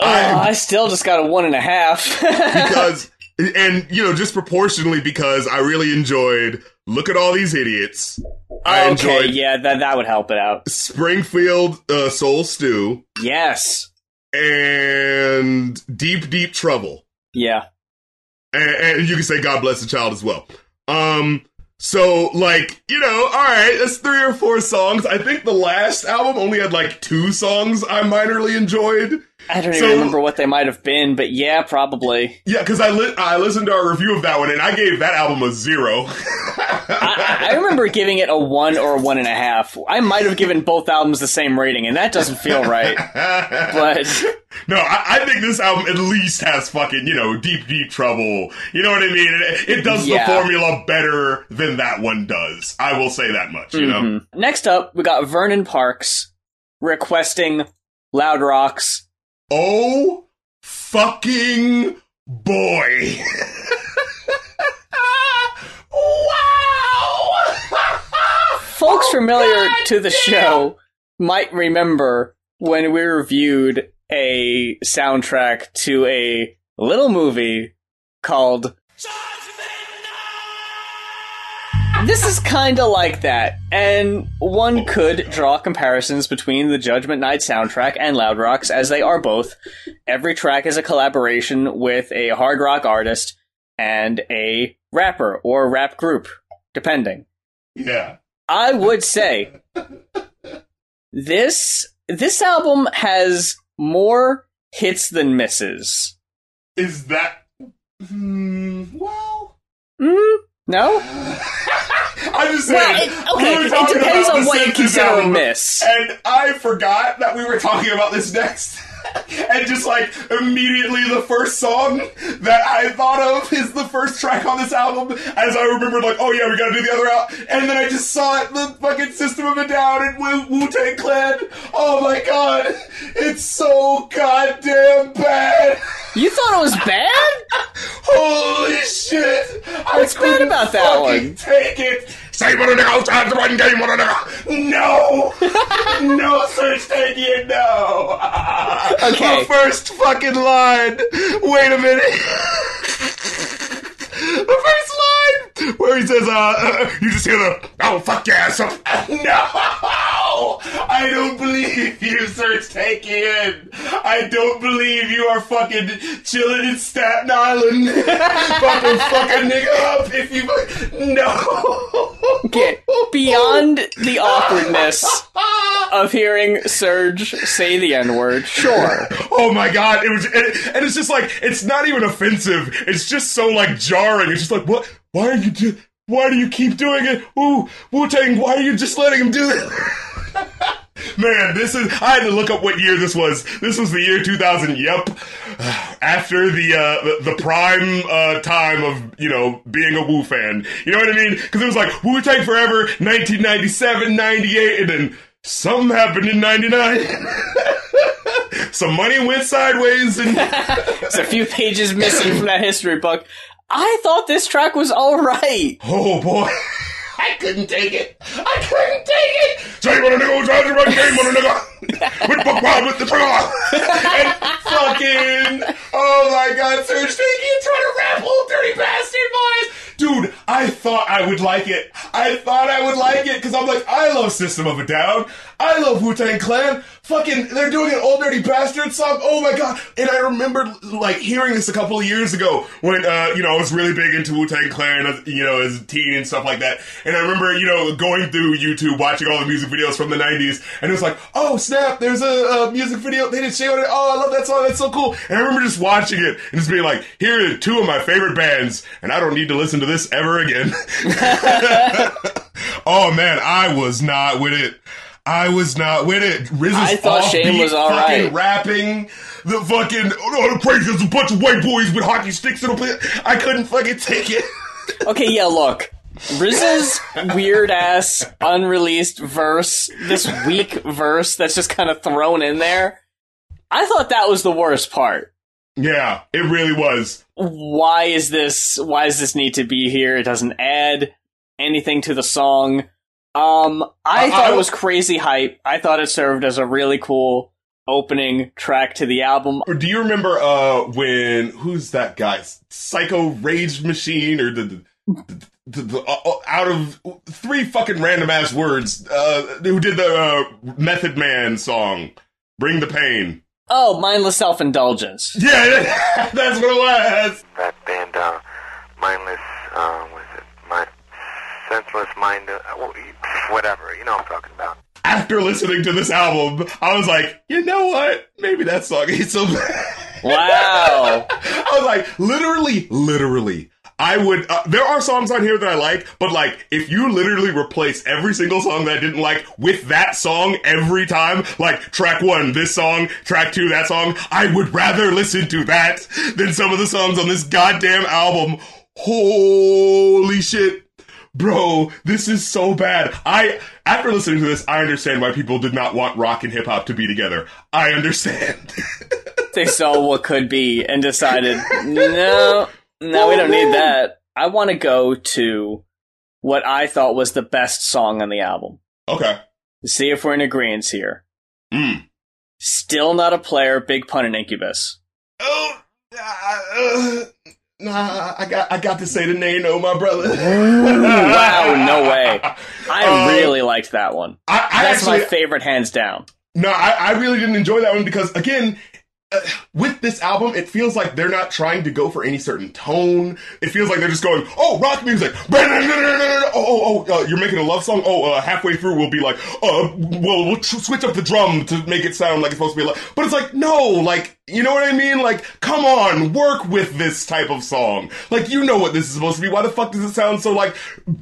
I I still just got a one and a half. because and you know, just proportionally because I really enjoyed Look at All These Idiots. I okay, enjoyed yeah, that that would help it out. Springfield uh, Soul Stew Yes. and Deep Deep Trouble. Yeah. and, and you can say God bless the child as well. Um, so like you know, all right, that's three or four songs. I think the last album only had like two songs I minorly enjoyed. I don't So- even remember what they might have been, but yeah, probably. Yeah, because I li- I listened to our review of that one and I gave that album a zero. I, I remember giving it a one or a one and a half. I might have given both albums the same rating, and that doesn't feel right. But no, I, I think this album at least has fucking you know deep deep trouble. You know what I mean? It, it does Yeah. the formula better than that one does. I will say that much. You know. Mhm. next up, we got Vernon Parks requesting Loud Rocks. Oh, fucking boy. wow. Folks oh, familiar to the show might remember when we reviewed a soundtrack to a little movie called This is kind of like that, and one could draw comparisons between the Judgment Night soundtrack and Loud Rocks, as they are both. Every track is a collaboration with a hard rock artist and a rapper or rap group, depending. Yeah. I would say this this album has more hits than misses. Is that. Hmm, well. Mm, no? I'm just saying. Well, it- okay, we it depends on what you consider a miss. And I forgot that we were talking about this next. And just like immediately the first song that I thought of is the first track on this album. As I remembered, like, oh yeah, we gotta do the other out. And then I just saw it, the fucking System of a Down and Wu Tang Clan. Oh my god, it's so goddamn bad. You thought it was bad? Holy shit! I What's bad couldn't about that one? Take it. Say what a nigga outside the run game, what a nigga. No, no thing, you know. Okay. The first fucking line. Wait a minute. the first line where he says, uh, uh, you just hear the, oh, fuck your ass up no! I don't believe you, Serj Tankian. I don't believe you are fucking chilling in Staten Island. fucking fuck a nigga up if you, no! Okay, beyond the awkwardness of hearing Serj say the N word, sure. Oh my god! It was, and, it- and it's just like it's not even offensive. It's just so like jarring. It's just like what? Why are you do? Why do you keep doing it? Ooh, Wu Tang! Why are you just letting him do it? Man, this is. I had to look up what year this was. This was the year 2000. Yep, after the uh, the, the prime uh, time of you know being a Wu fan. You know what I mean? Because it was like Wu Tang Forever, 1997, 98, and then something happened in 99. Some money went sideways, and There's a few pages missing from that history book. I thought this track was alright. oh boy, I couldn't take it. I couldn't take it. Say what a nigga tries to run game on a nigga. With buck wild with the trigger. and fucking, oh my god, Serj Tankian trying to rap old dirty bastard boys. Dude, I thought I would like it. I thought I would like it because I'm like, I love System of a Down. I love Wu Tang Clan. Fucking, they're doing an old dirty bastard song. Oh my god! And I remember like hearing this a couple of years ago when uh, you know I was really big into Wu Tang Clan, as- you know, as a teen and stuff like that. And I remember you know going through YouTube, watching all the music videos from the '90s, and it was like, oh snap! There's a, a music video. They did show it. Oh, I love that song. That's so cool. And I remember just watching it and just being like, here are two of my favorite bands, and I don't need to listen to this ever again. oh man, I was not with it. I was not with it. Riz I thought Shane was all fucking right. rapping. The fucking oh, the crazy is a bunch of white boys with hockey sticks in a play. I couldn't fucking take it. Okay, yeah, look. Riz's weird ass unreleased verse, this weak verse that's just kind of thrown in there. I thought that was the worst part. yeah, it really was. Why is this why does this need to be here? It doesn't add anything to the song. Um I I- thought I- it was crazy hype. I thought it served as a really cool opening track to the album. Or do you remember uh when who's that guy? Psycho Rage Machine or the the, the, the uh, uh, out of three fucking random ass words uh who did the uh, Method Man song Bring the Pain. Oh, mindless self indulgence. Yeah, that's what it was. that band, uh, mindless, uh, what is it? My senseless mind, uh, whatever. You know what I'm talking about. After listening to this album, I was like, you know what? Maybe that song ain't so bad. Wow. I was like, literally, literally. I would. Uh, there are songs on here that I like, but like, if you literally replace every single song that I didn't like with that song every time, like track one, this song, track two, that song, I would rather listen to that than some of the songs on this goddamn album. Holy shit. Bro, this is so bad. I, after listening to this, I understand why people did not want rock and hip hop to be together. I understand. they saw what could be and decided, no, no, we don't need that. I want to go to what I thought was the best song on the album. okay. See if we're in agreement here. Mm. Still not a player, Big Pun and Incubus. Oh, uh, uh, nah, I got, I got to say the name, oh my brother. wow, no way. I Uh, really liked that one. I, I That's actually, my favorite, hands down. no, I, I really didn't enjoy that one because again, uh, with this album, it feels like they're not trying to go for any certain tone. It feels like they're just going, oh, rock music. Oh, oh, oh, uh, you're making a love song. Oh, uh, halfway through we'll be like, uh, well, we'll switch up the drum to make it sound like it's supposed to be like, but it's like, no, like, you know what I mean? Like, come on, work with this type of song. Like, you know what this is supposed to be. Why the fuck does it sound so like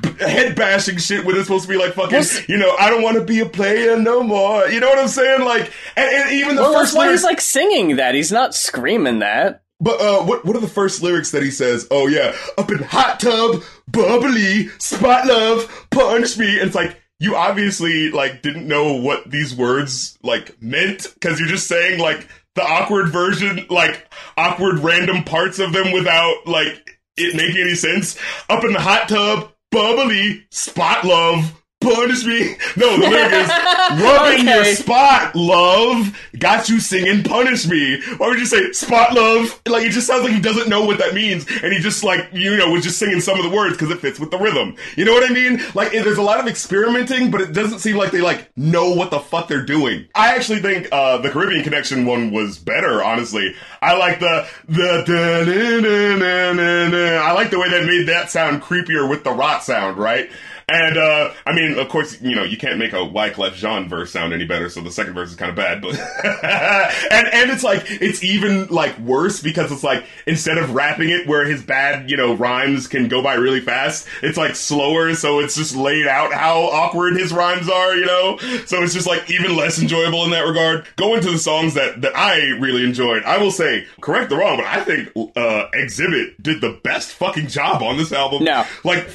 b- head bashing shit when it's supposed to be like fucking, you know, I don't want to be a player no more. You know what I'm saying? Like, and, and even the Well, that's first why lyrics, he's like singing that. He's not screaming that. but uh, what what are the first lyrics that he says? Oh yeah, up in hot tub, bubbly, spot love, punish me. And it's like you obviously like didn't know what these words like meant because you're just saying like the awkward version, like awkward random parts of them without like it making any sense. Up in the hot tub, bubbly, spot love. Punish me. No, the lyric is rubbing your spot, love. Got you singing punish me. Why would you say spot love? Like it just sounds like he doesn't know what that means, and he just like you know was just singing some of the words because it fits with the rhythm. You know what I mean? Like there's a lot of experimenting, but it doesn't seem like they like know what the fuck they're doing. I actually think uh, the Caribbean Connection one was better. Honestly, I like the the. I like the way they made that sound creepier with the rot sound, right? And uh, I mean, of course, you know, you can't make a Wyclef Jean verse sound any better, so the second verse is kind of bad. But and and it's like it's even like worse because it's like instead of rapping it where his bad you know rhymes can go by really fast, it's like slower, so it's just laid out how awkward his rhymes are, you know. So it's just like even less enjoyable in that regard. Going to the songs that that I really enjoyed, I will say, correct the wrong, but I think uh, Xzibit did the best fucking job on this album. No. like.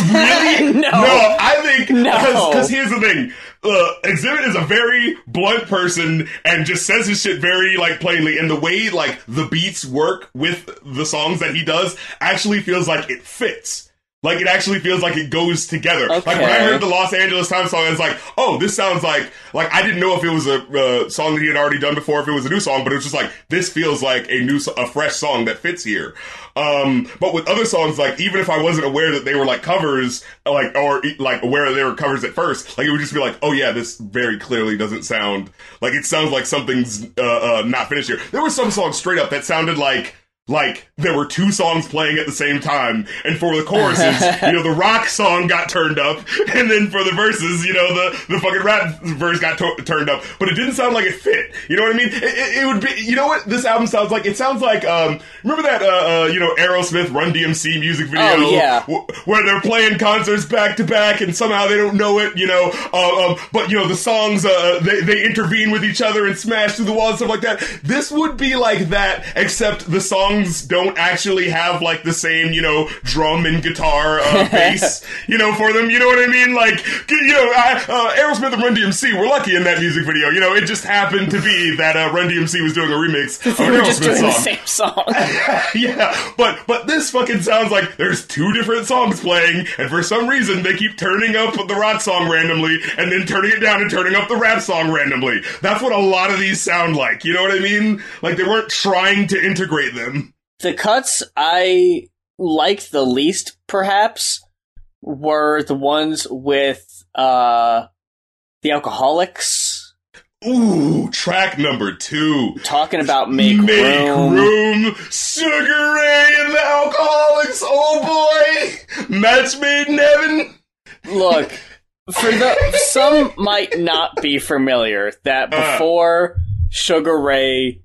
Really? No. no. I think No. because here's the thing: uh, Xzibit is a very blunt person and just says his shit very like plainly. And the way like the beats work with the songs that he does actually feels like it fits. Like it actually feels like it goes together. Like when I heard the Los Angeles Times song, it's like, oh, this sounds like like I didn't know if it was a uh, song that he had already done before, if it was a new song, but it was just like this feels like a new, a fresh song that fits here. Um, but with other songs, like even if I wasn't aware that they were like covers, like or like aware they were covers at first, like it would just be like, oh yeah, this very clearly doesn't sound like it sounds like something's uh, uh, not finished here. There were some songs straight up that sounded like like there were two songs playing at the same time and for the choruses you know the rock song got turned up and then for the verses you know the the fucking rap verse got to- turned up but it didn't sound like it fit you know what i mean it, it, it would be you know what this album sounds like it sounds like um remember that uh, uh you know aerosmith run dmc music video Oh, yeah. w- where they're playing concerts back to back and somehow they don't know it, you know. Uh, um, but you know the songs, uh, they they intervene with each other and smash through the wall and stuff like that. This would be like that, except the songs songs don't actually have like the same, you know, drum and guitar uh, bass, you know, for them. You know what I mean? Like, you know, I, uh, Aerosmith and Run DMC were lucky in that music video. You know, it just happened to be that uh, Run DMC was doing a remix of an Aerosmith doing the song. same song. yeah, but but this fucking sounds like there's two different songs playing, and for some reason they keep turning up the rock song randomly, and then turning it down and turning up the rap song randomly. That's what a lot of these sound like. You know what I mean? Like they weren't trying to integrate them. The cuts I liked the least, perhaps, were the ones with uh the Alkaholiks Ooh, track number two. talking about make, Make room. room, Sugar Ray and the Alkaholiks. Oh boy, match made in heaven. Look, for the some might not be familiar that Uh. before Sugar Ray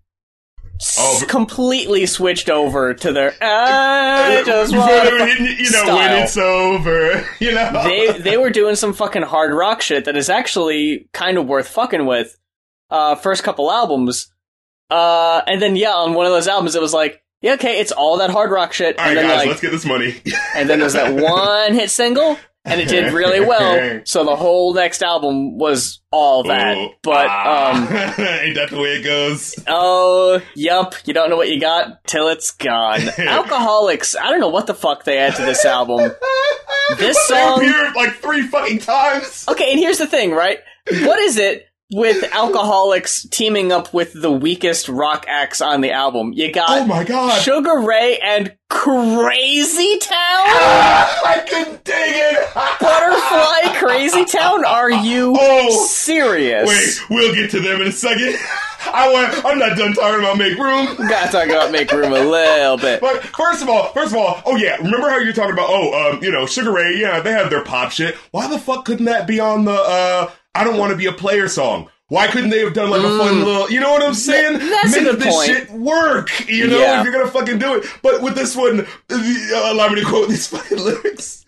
Oh, but- completely switched over to their I just Before want they were hitting, you know, when it's over, you know. they they were doing some fucking hard rock shit that is actually kind of worth fucking with. Uh, first couple albums, uh, and then yeah, on one of those albums, it was like, yeah, okay, it's all that hard rock shit, All right, guys, like, let's get this money. and then there's that one hit single, and it did really well. So the whole next album was all that. Oh, but ah. um, ain't that the way it goes? oh, yup, you don't know what you got till it's gone. Alkaholiks, I don't know what the fuck they add to this album. This song. appeared like three fucking times. Okay, and here's the thing, right? What is it with Alkaholiks teaming up with the weakest rock acts on the album? You got Oh my god! Sugar Ray and Crazy Town? I couldn't dig it. Butterfly Crazy Town? Are you Oh. serious? Wait, we'll get to them in a second. I want. I'm not done talking about make room. Gotta talk about Make Room a little bit. But first of all, first of all, oh yeah, remember how you're talking about? Oh, um, you know, Sugar Ray. Yeah, they have their pop shit. Why the fuck couldn't that be on the? uh I don't want to be a player song. Why couldn't they have done like a fun little? You know what I'm saying? Mm. that's a Make good this point. shit work. You know, Yeah. if you're gonna fucking do it. But with this one, the, uh, allow me to quote these fucking lyrics.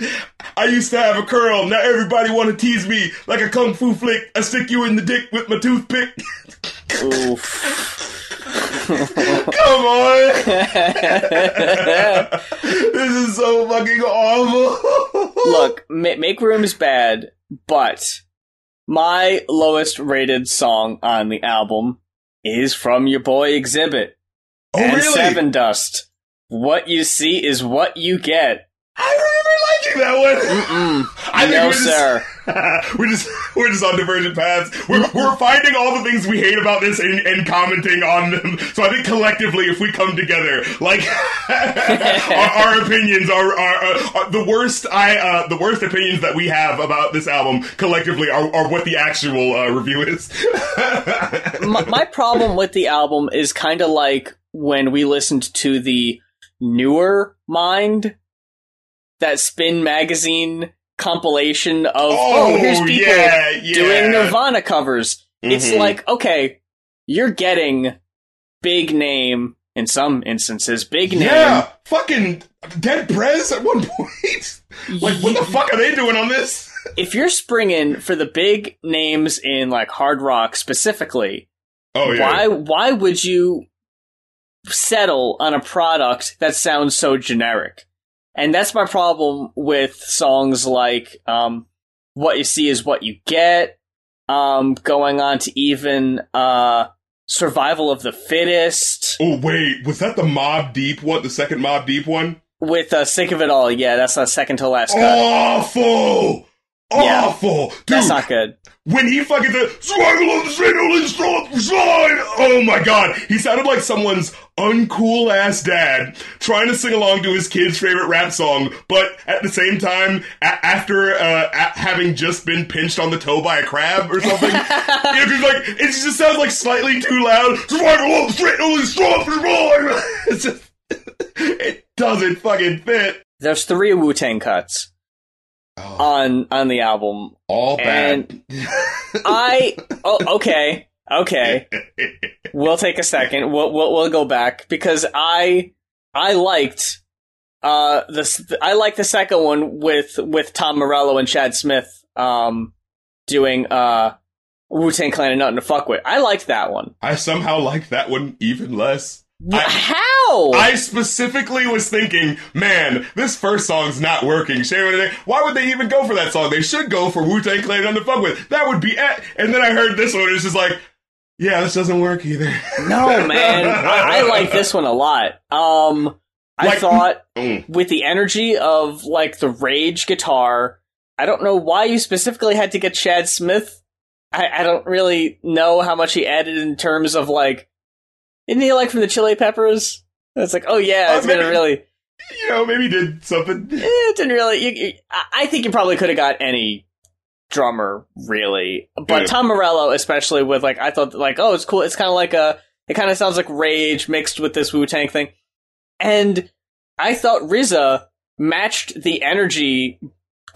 I used to have a curl. Now everybody want to tease me like a kung fu flick. I stick you in the dick with my toothpick. Oof. Come on. this is so fucking awful. Look, Ma- Make Room is bad, but my lowest rated song on the album is from your boy Xzibit. oh and really? Sevendust. What you see is what you get. I remember liking that one. Mm-mm. I no, sir. we're just we're just on divergent paths. We're we're finding all the things we hate about this and, and commenting on them. So I think collectively, if we come together, like our, our opinions are, are, are, the worst. I uh, the worst opinions that we have about this album collectively are, are what the actual uh, review is. my, my problem with the album is kind of like when we listened to the newer Mind, that Spin magazine compilation of oh, here's people yeah, yeah. doing Nirvana covers. It's Mhm. like okay, you're getting big name in some instances, big name. Yeah, fucking Dead Prez at one point. like, what the fuck are they doing on this? If you're springing for the big names in like hard rock specifically, Oh yeah, why why would you settle on a product that sounds so generic? And that's my problem with songs like um, "What You See Is What You Get," um, going on to even uh, "Survival of the Fittest" Oh wait, was that the Mobb Deep one? The second Mobb Deep one? with uh, "Sick of It All." Yeah, that's the second to last cut. Awful, Yeah. awful, dude. that's not good. when he fucking said "Swaggle of the Strong Slide," oh my god, he sounded like someone's uncool ass dad trying to sing along to his kid's favorite rap song, but at the same time, a- after uh, a- having just been pinched on the toe by a crab or something, you know, like it just sounds like slightly too loud. Survival of the Strong Slide. It's just it doesn't fucking fit. There's three Wu Tang cuts on on the album. All bad. I oh okay okay. We'll take a second. We'll we'll, we'll go back because I I liked uh this I like the second one with with Tom Morello and Chad Smith um doing uh Wu Tang Clan and nothing to fuck with. I liked that one. I somehow like that one even less. I- How? I specifically was thinking, man, this first song's not working. Shame on it. Why would they even go for that song? They should go for Wu Tang Clan to fuck with. That would be it. And then I heard this one. It's just like, yeah, this doesn't work either. no, man. I, I like this one a lot. Um, I Like- thought Mm. with the energy of like the rage guitar, I don't know why you specifically had to get Chad Smith. I, I don't really know how much he added in terms of like, isn't he like from the Chili Peppers? It's like, oh yeah, Uh, it's gonna really. You know, maybe did something. It didn't really. You, you, I I think you probably could have got any drummer really, but Yeah. Tom Morello, especially with like, I thought like, oh, it's cool. It's kind of like a. It kind of sounds like Rage mixed with this Wu Tang thing, and I thought RZA matched the energy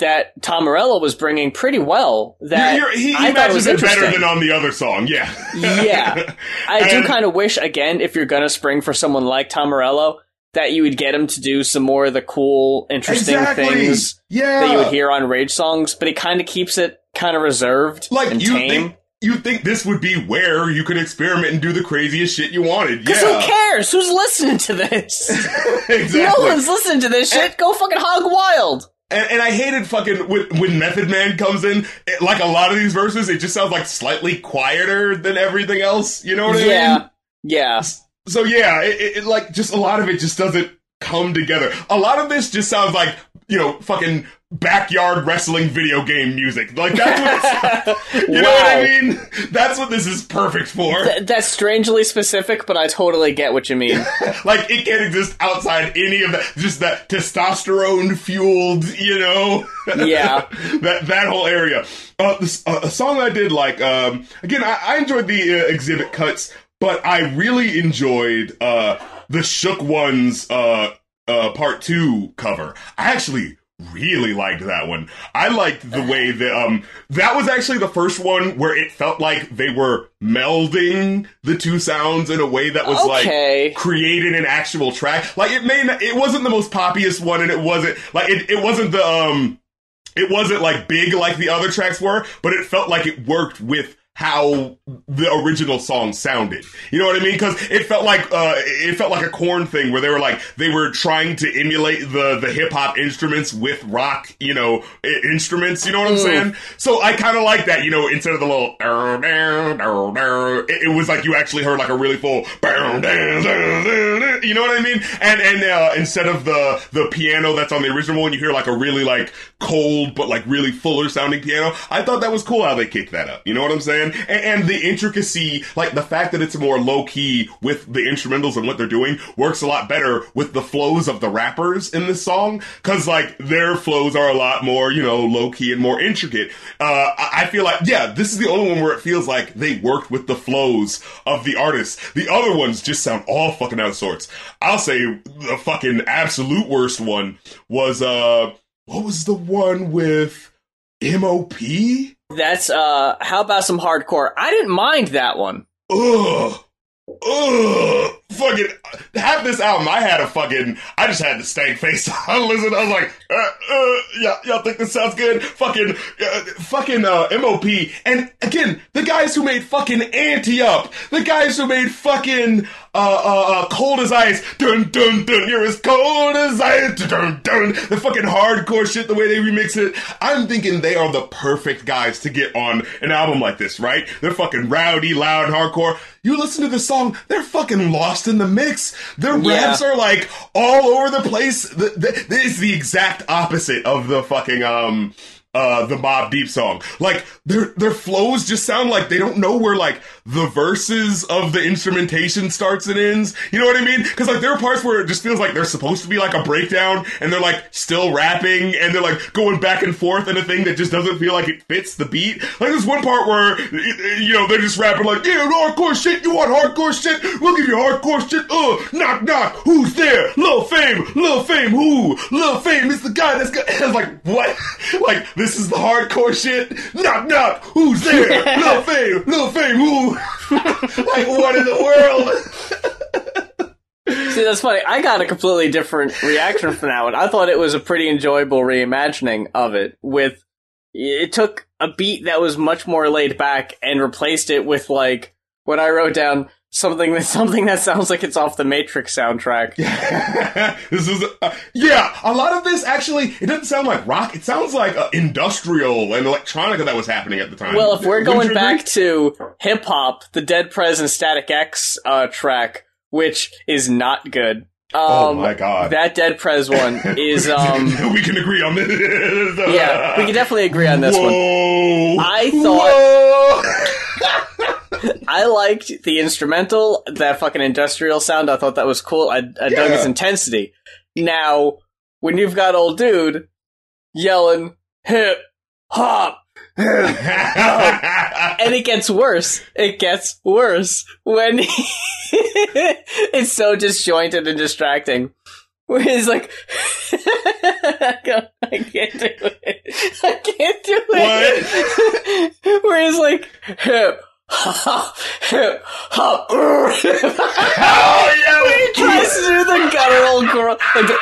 that Tom Morello was bringing pretty well. That You're- you're- he I he thought was matches it better than on the other song. Yeah. Yeah. I do kind of wish, again, if you're gonna spring for someone like Tom Morello, that you would get him to do some more of the cool, interesting Exactly. things Yeah. that you would hear on Rage songs, but he kind of keeps it kind of reserved Like and you tame. think you think this would be where you could experiment and do the craziest shit you wanted. Because Yeah. who cares? Who's listening to this? exactly. No one's listening to this shit. Go fucking hog wild. And, and I hated fucking when, when Method Man comes in. It, like a lot of these verses, it just sounds like slightly quieter than everything else. You know what I Yeah. mean? Yeah. Yeah. So yeah, it, it, it, like just a lot of it just doesn't come together. A lot of this just sounds like you know fucking backyard wrestling video game music. Like that's what it's, you know what I mean? That's what this is perfect for. Th- that's strangely specific, but I totally get what you mean. like it can't exist outside any of that. Just that testosterone fueled, you know. Yeah. that that whole area. Uh, this, uh, a song I did like. Um, again, I, I enjoyed the uh, Xzibit cuts, but I really enjoyed uh, the Shook Ones uh, Part Two cover. I actually really liked that one. I liked the way that um that was actually the first one where it felt like they were melding the two sounds in a way that was Okay. like created an actual track. Like it may not, it wasn't the most poppiest one and it wasn't like it, it wasn't the um it wasn't like big like the other tracks were, but it felt like it worked with how the original song sounded. You know what I mean? Because it felt like uh, it felt like a Korn thing where they were like they were trying to emulate the the hip hop instruments with rock, you know, I- instruments. You know what I'm saying? So I kind of like that. You know, instead of the little, it, it was like you actually heard like a really full. You know what I mean? And and uh, instead of the the piano that's on the original one, you hear like a really like cold but like really fuller sounding piano. I thought that was cool how they kicked that up. You know what I'm saying? And, and the intricacy, like the fact that it's more low key with the instrumentals and what they're doing, works a lot better with the flows of the rappers in this song. Cause like their flows are a lot more, you know, low key and more intricate. Uh, I I feel like, yeah, this is the only one where it feels like they worked with the flows of the artists. The other ones just sound all fucking out of sorts. I'll say the fucking absolute worst one was, uh, what was the one with MOP? That's uh how about some hardcore? I didn't mind that one. Ugh. Ugh. Fucking half this album, I had a fucking, I just had the stank face on. Listen, I was like, uh, uh, yeah, y'all think this sounds good? Fucking, uh, fucking, uh, MOP. And again, the guys who made fucking Ante Up, the guys who made fucking, uh, uh, uh, Cold as Ice, dun dun dun, you're as cold as ice, dun dun dun, the fucking hardcore shit, the way they remix it. I'm thinking they are the perfect guys to get on an album like this, right? They're fucking rowdy, loud, hardcore. You listen to the song, they're fucking lost in the mix. Their Yeah. raps are like all over the place. The, the, this is the exact opposite of the fucking, um, uh, the Mobb Deep song. Like, their, their flows just sound like they don't know where, like, the verses of the instrumentation starts and ends. You know what I mean? Cause, like, there are parts where it just feels like they're supposed to be like a breakdown and they're, like, still rapping and they're, like, going back and forth in a thing that just doesn't feel like it fits the beat. Like, there's one part where, you know, they're just rapping like, yeah, hardcore shit, you want hardcore shit? We'll give you hardcore shit. Uh, knock, knock, who's there? Lil Fame, Lil Fame, who? Lil Fame is the guy that's got, like, what? like, this is the hardcore shit? Knock, knock, who's there? Lil Fame, Lil Fame, who? like, what in the world? See, that's funny. I got a completely different reaction from that one. I thought it was a pretty enjoyable reimagining of it. With it took a beat that was much more laid back and replaced it with like what I wrote down something that something that sounds like it's off the Matrix soundtrack. this is uh, yeah. A lot of this actually, it doesn't sound like rock. It sounds like uh, industrial and electronica that was happening at the time. Well, if we're going back agree? to hip hop, the Dead Prez and Static X uh, track, which is not good. Um, Oh my God. That Dead Prez one is um we can agree on this. yeah, we can definitely agree on this one. Whoa. I Whoa. I liked the instrumental, that fucking industrial sound. I thought that was cool. I, I dug Yeah. its intensity. Now, when you've got old dude yelling hip hop, and it gets worse. It gets worse when he it's so disjointed and distracting. Where he's like, I can't do it. I can't do it. What? Where he's like, hip hop, hip hop. oh yeah. he tries to do the guttural girl, like, the,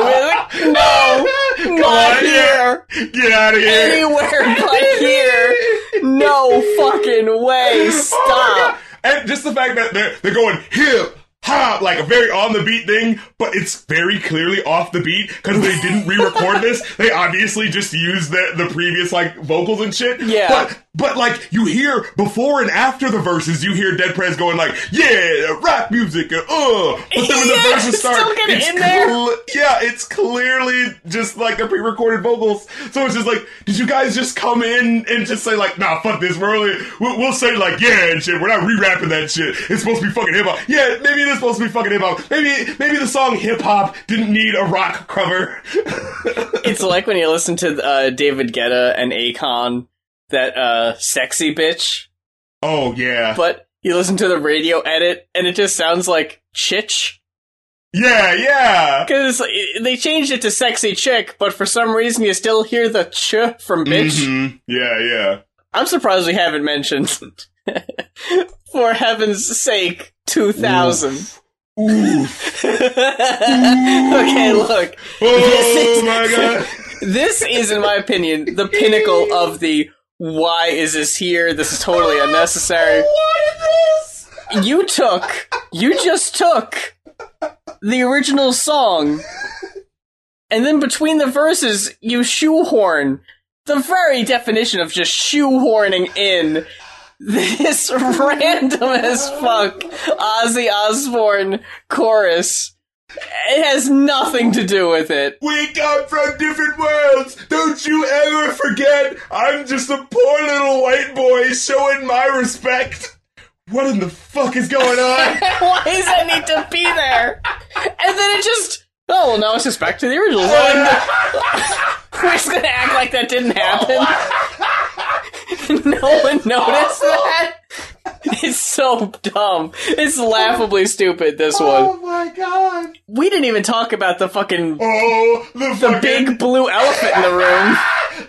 like no, Come not on, here Get out of here. anywhere but here. No fucking way. Oh Stop. God. And just the fact that they're they're going hip hop like a very on the beat thing, but it's very clearly off the beat because they didn't re-record this. They obviously just used the the previous like vocals and shit. Yeah. But but like you hear before and after the verses, you hear Dead Prez going like, yeah, rap music, uh, uh. But then when the Yeah, verses start, still get it it's in there. cl- yeah, it's clearly just like the pre-recorded vocals. So it's just like, did you guys just come in and just say like, nah, fuck this, we're only, we'll, we'll say like, yeah and shit. We're not re-rapping that shit. It's supposed to be fucking hip hop. Yeah, maybe it is supposed to be fucking hip hop. Maybe maybe the song hip hop didn't need a rock cover. It's like when you listen to uh, David Guetta and Akon, that uh, sexy bitch, oh yeah, but you listen to the radio edit and it just sounds like chitch. yeah, yeah. Because they changed it to sexy chick, but for some reason you still hear the ch from bitch. Mhm. Yeah, yeah. I'm surprised we haven't mentioned. for heaven's sake, 2000. Oof. okay, look. Oh my god. This is, in my opinion, the pinnacle of the why is this here? This is totally unnecessary. What is this? You took, you just took the original song, and then between the verses, you shoehorn the very definition of just shoehorning in this random as fuck Ozzy Osbourne chorus. It has nothing to do with it. We come from different worlds. Don't you ever forget. I'm just a poor little white boy showing my respect. What in the fuck is going on? Why does that need to be there? And then it just. Oh, well, now it's just back to the original. We're just gonna act like that didn't happen. no one noticed that. It's so dumb. It's laughably stupid, this oh one. my god. We didn't even talk about the fucking. Oh, the, The fucking, big blue elephant in the room.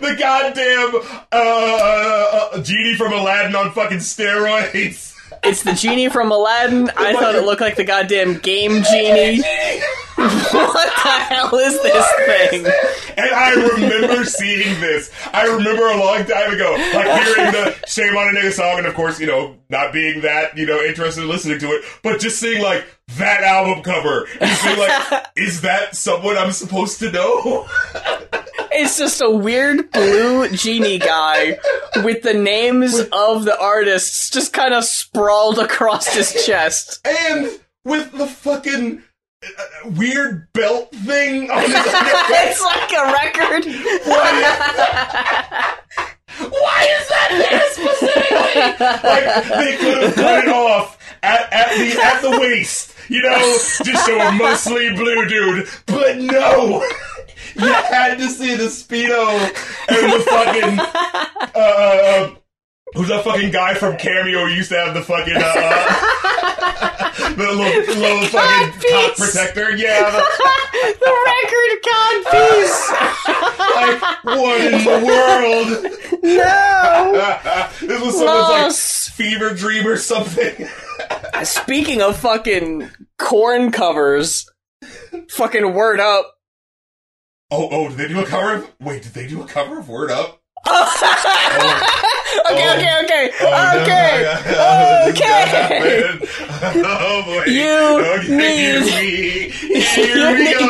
the goddamn uh, uh, uh, genie from Aladdin on fucking steroids. It's the genie from Aladdin. I thought it looked like the goddamn game genie. What the hell is this thing? And I remember seeing this. I remember a long time ago, like hearing the Shame on a Nigga song, and of course, you know, not being that, you know, interested in listening to it, but just seeing like that album cover and being like, is that someone I'm supposed to know? It's just a weird blue genie guy with the names of the artists just kind of sprawled across his chest. And with the fucking uh, weird belt thing on his It's like a record. Why is that there specifically? like they could have cut it off at, at the at the waist, you know, just show a mostly blue dude. But no, you had to see the speedo and the fucking uh, who's that fucking guy from Cameo who used to have the fucking uh, uh the little little fucking cock protector, yeah. The, the record codpiece. like what in the world? No. this was someone's like fever dream or something. Speaking of fucking Korn covers, fucking word up. Oh, oh, did they do a cover of? Wait, did they do a cover of Word Up? Oh. Okay, oh. okay, okay, Oh, no. okay, okay. Oh boy. You okay, need- Here we, here You we need, go.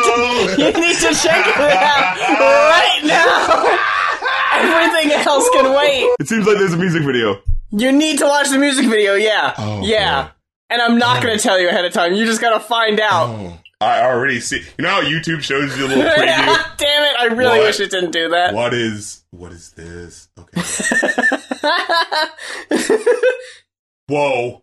to, you need to check it out right now. Everything else can wait. It seems like there's a music video. You need to watch the music video, yeah. Oh, yeah. boy. And I'm not oh. going to tell you ahead of time. You just got to find out. Oh, I already see. You know how YouTube shows you a little preview. Damn it, I really What? wish it didn't do that. What is what is this? Okay. Whoa.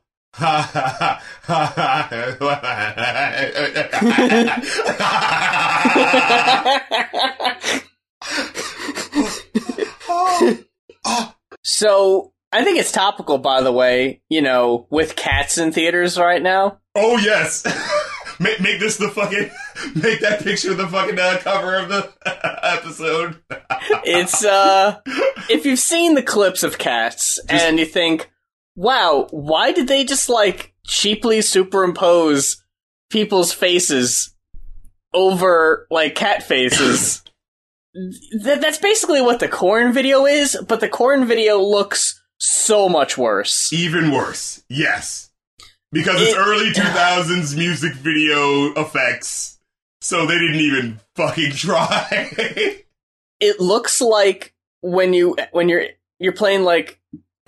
So, I think it's topical, by the way, you know, with cats in theaters right now. Oh yes. Make make this the fucking make that picture the fucking uh, cover of the episode. It's, uh, if you've seen the clips of cats and you think, wow, why did they just, like, cheaply superimpose people's faces over, like, cat faces? Th- that's basically what the Korn video is, but the Korn video looks so much worse. Even worse. Yes. Because it's It- early 2000s music video effects. So they didn't even fucking try. It looks like when you when you're you're playing like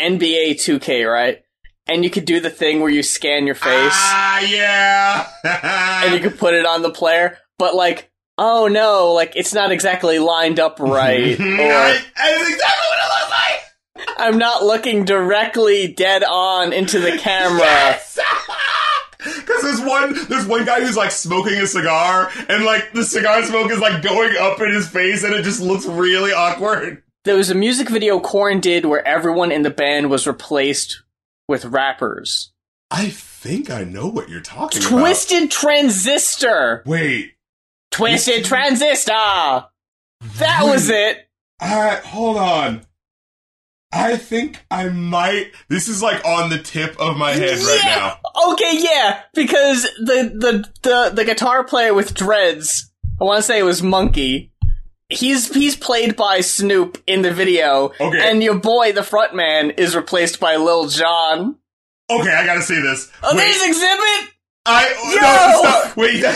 NBA 2K, right? And you could do the thing where you scan your face Ah, yeah. and you could put it on the player, but like, oh no, like it's not exactly lined up right, I, or that's exactly what it looks like. I'm not looking directly dead on into the camera. Because there's one, there's one guy who's like smoking a cigar, and like the cigar smoke is like going up in his face, and it just looks really awkward. There was a music video Korn did where everyone in the band was replaced with rappers. I think I know what you're talking about. Twisted Transistor! Wait, Twisted Transistor! That was it! uh, hold on. I think I might. This is like on the tip of my head right now. Okay, yeah, because the the the the guitar player with dreads, I want to say it was Munky. He's he's played by Snoop in the video, Okay. and your boy, the frontman, is replaced by Lil Jon. Okay, I gotta see this. Oh, Wait, there's Xzibit. I Yo! no, stop. Wait. I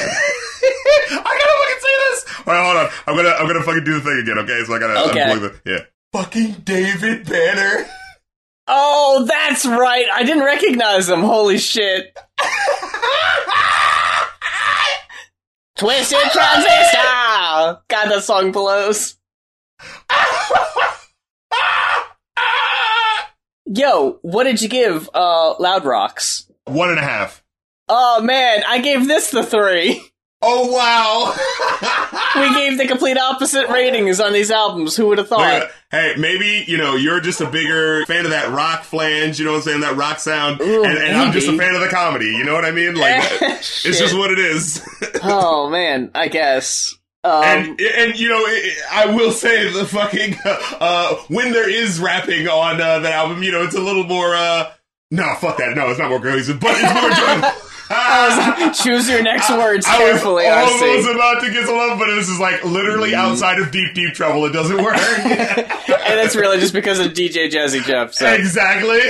gotta fucking see this. All right, hold on. I'm gonna I'm gonna fucking do the thing again. Okay, so I gotta Okay. unplug the yeah. Fucking David Banner. Oh, that's right. I didn't recognize him. Holy shit. Twisted Transistor. God, that song blows. Yo, what did you give uh Loud Rocks? One and a half. Oh man, I gave this the three. Oh wow. We gave the complete opposite ratings on these albums. Who would have thought? hey, maybe you know you're just a bigger fan of that rock flange. You know what I'm saying? That rock sound, Ooh, and, and I'm just a fan of the comedy. You know what I mean? Like it's just what it is. oh man, I guess. Um, and and you know, I will say the fucking uh, when there is rapping on uh, that album, you know, it's a little more. uh No, fuck that. No, it's not more cohesive, but it's more enjoyable. Choose your next words I was carefully. I almost see. about to get some love, but this is like literally outside of deep, deep trouble. It doesn't work. and it's really just because of DJ Jazzy Jeff. So exactly.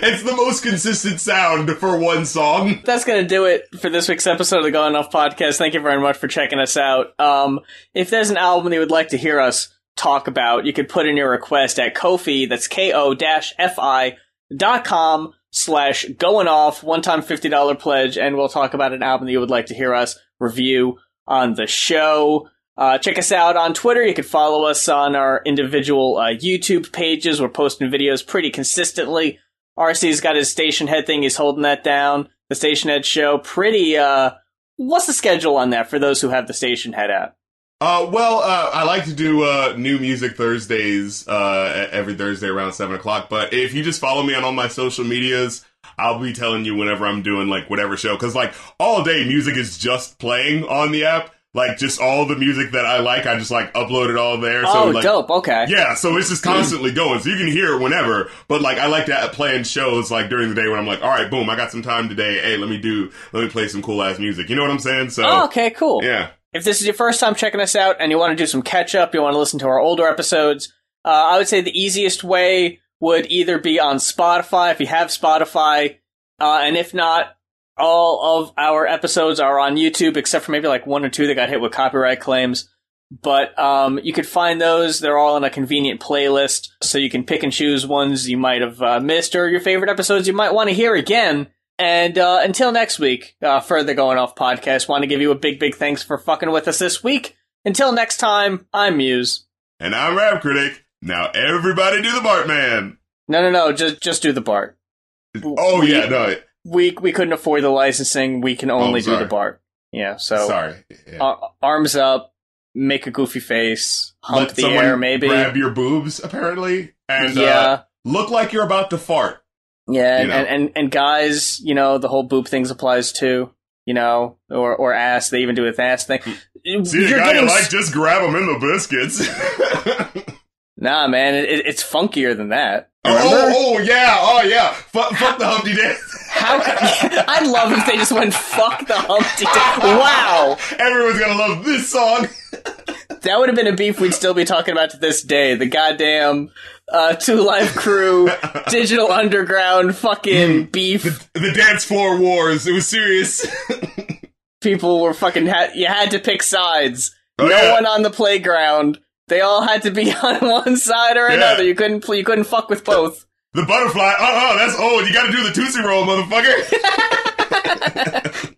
It's the most consistent sound for one song. that's gonna do it for this week's episode of the Going Off Podcast. Thank you very much for checking us out. Um, if there's an album that you would like to hear us talk about, you could put in your request at Ko-Fi. That's K O F I dot com slash going off one time fifty dollar pledge, and we'll talk about an album that you would like to hear us review on the show. Uh, check us out on Twitter. You can follow us on our individual uh, YouTube pages. We're posting videos pretty consistently. RC's got his Stationhead thing. He's holding that down. The Stationhead show. Pretty, uh, what's the schedule on that for those who have the Stationhead app? Uh, well, uh, I like to do uh, new music Thursdays uh, every Thursday around seven o'clock. But if you just follow me on all my social medias, I'll be telling you whenever I'm doing like whatever show. Because like all day, music is just playing on the app. Like just all the music that I like, I just like upload it all there. oh, so like, dope. Okay. Yeah, so it's just constantly going. So you can hear it whenever. But like I like to play in shows like during the day when I'm like, all right, boom, I got some time today. Hey, let me do, let me play some cool ass music. You know what I'm saying? So Oh, okay, cool. yeah. If this is your first time checking us out and you want to do some catch up, you want to listen to our older episodes, uh, I would say the easiest way would either be on Spotify if you have Spotify, uh, and if not, all of our episodes are on YouTube except for maybe like one or two that got hit with copyright claims. But um, you could find those. They're all in a convenient playlist, so you can pick and choose ones you might have uh, missed or your favorite episodes you might want to hear again. And uh, until next week, uh, further going off podcast, want to give you a big, big thanks for fucking with us this week. Until next time, I'm Muse. And I'm Rap Critic. Now everybody do the Bartman. No, no, no, just just do the Bart. Oh We- yeah, no. We we couldn't afford the licensing. We can only do Oh, sorry. the Bart. Yeah, so Sorry. Yeah. uh, arms up, make a goofy face, hump Let the air, maybe. grab your boobs, apparently, and yeah, uh, look like you're about to fart. Yeah, and, you know. and, and and guys, you know, the whole boob things applies too. You know, or or ass. They even do with ass thing. Hmm. See You're guy you like, s- just grab him in the biscuits. nah, man, it, it- it's funkier than that. oh, oh, yeah, oh yeah. Fuck, fuck the Humpty Dance. How? I'd love if they just went fuck the Humpty. Dance. Wow, Everyone's gonna love this song. that would have been a beef we'd still be talking about to this day. The goddamn uh, Two Live Crew, Digital Underground, fucking Hmm. beef. The dance floor wars. It was serious. People were fucking. Ha- you had to pick sides. Oh, no yeah. one on the playground. They all had to be on one side or Yeah. another. You couldn't. You couldn't fuck with both. The butterfly. Uh uh that's old. You gotta do the Tootsie Roll, motherfucker.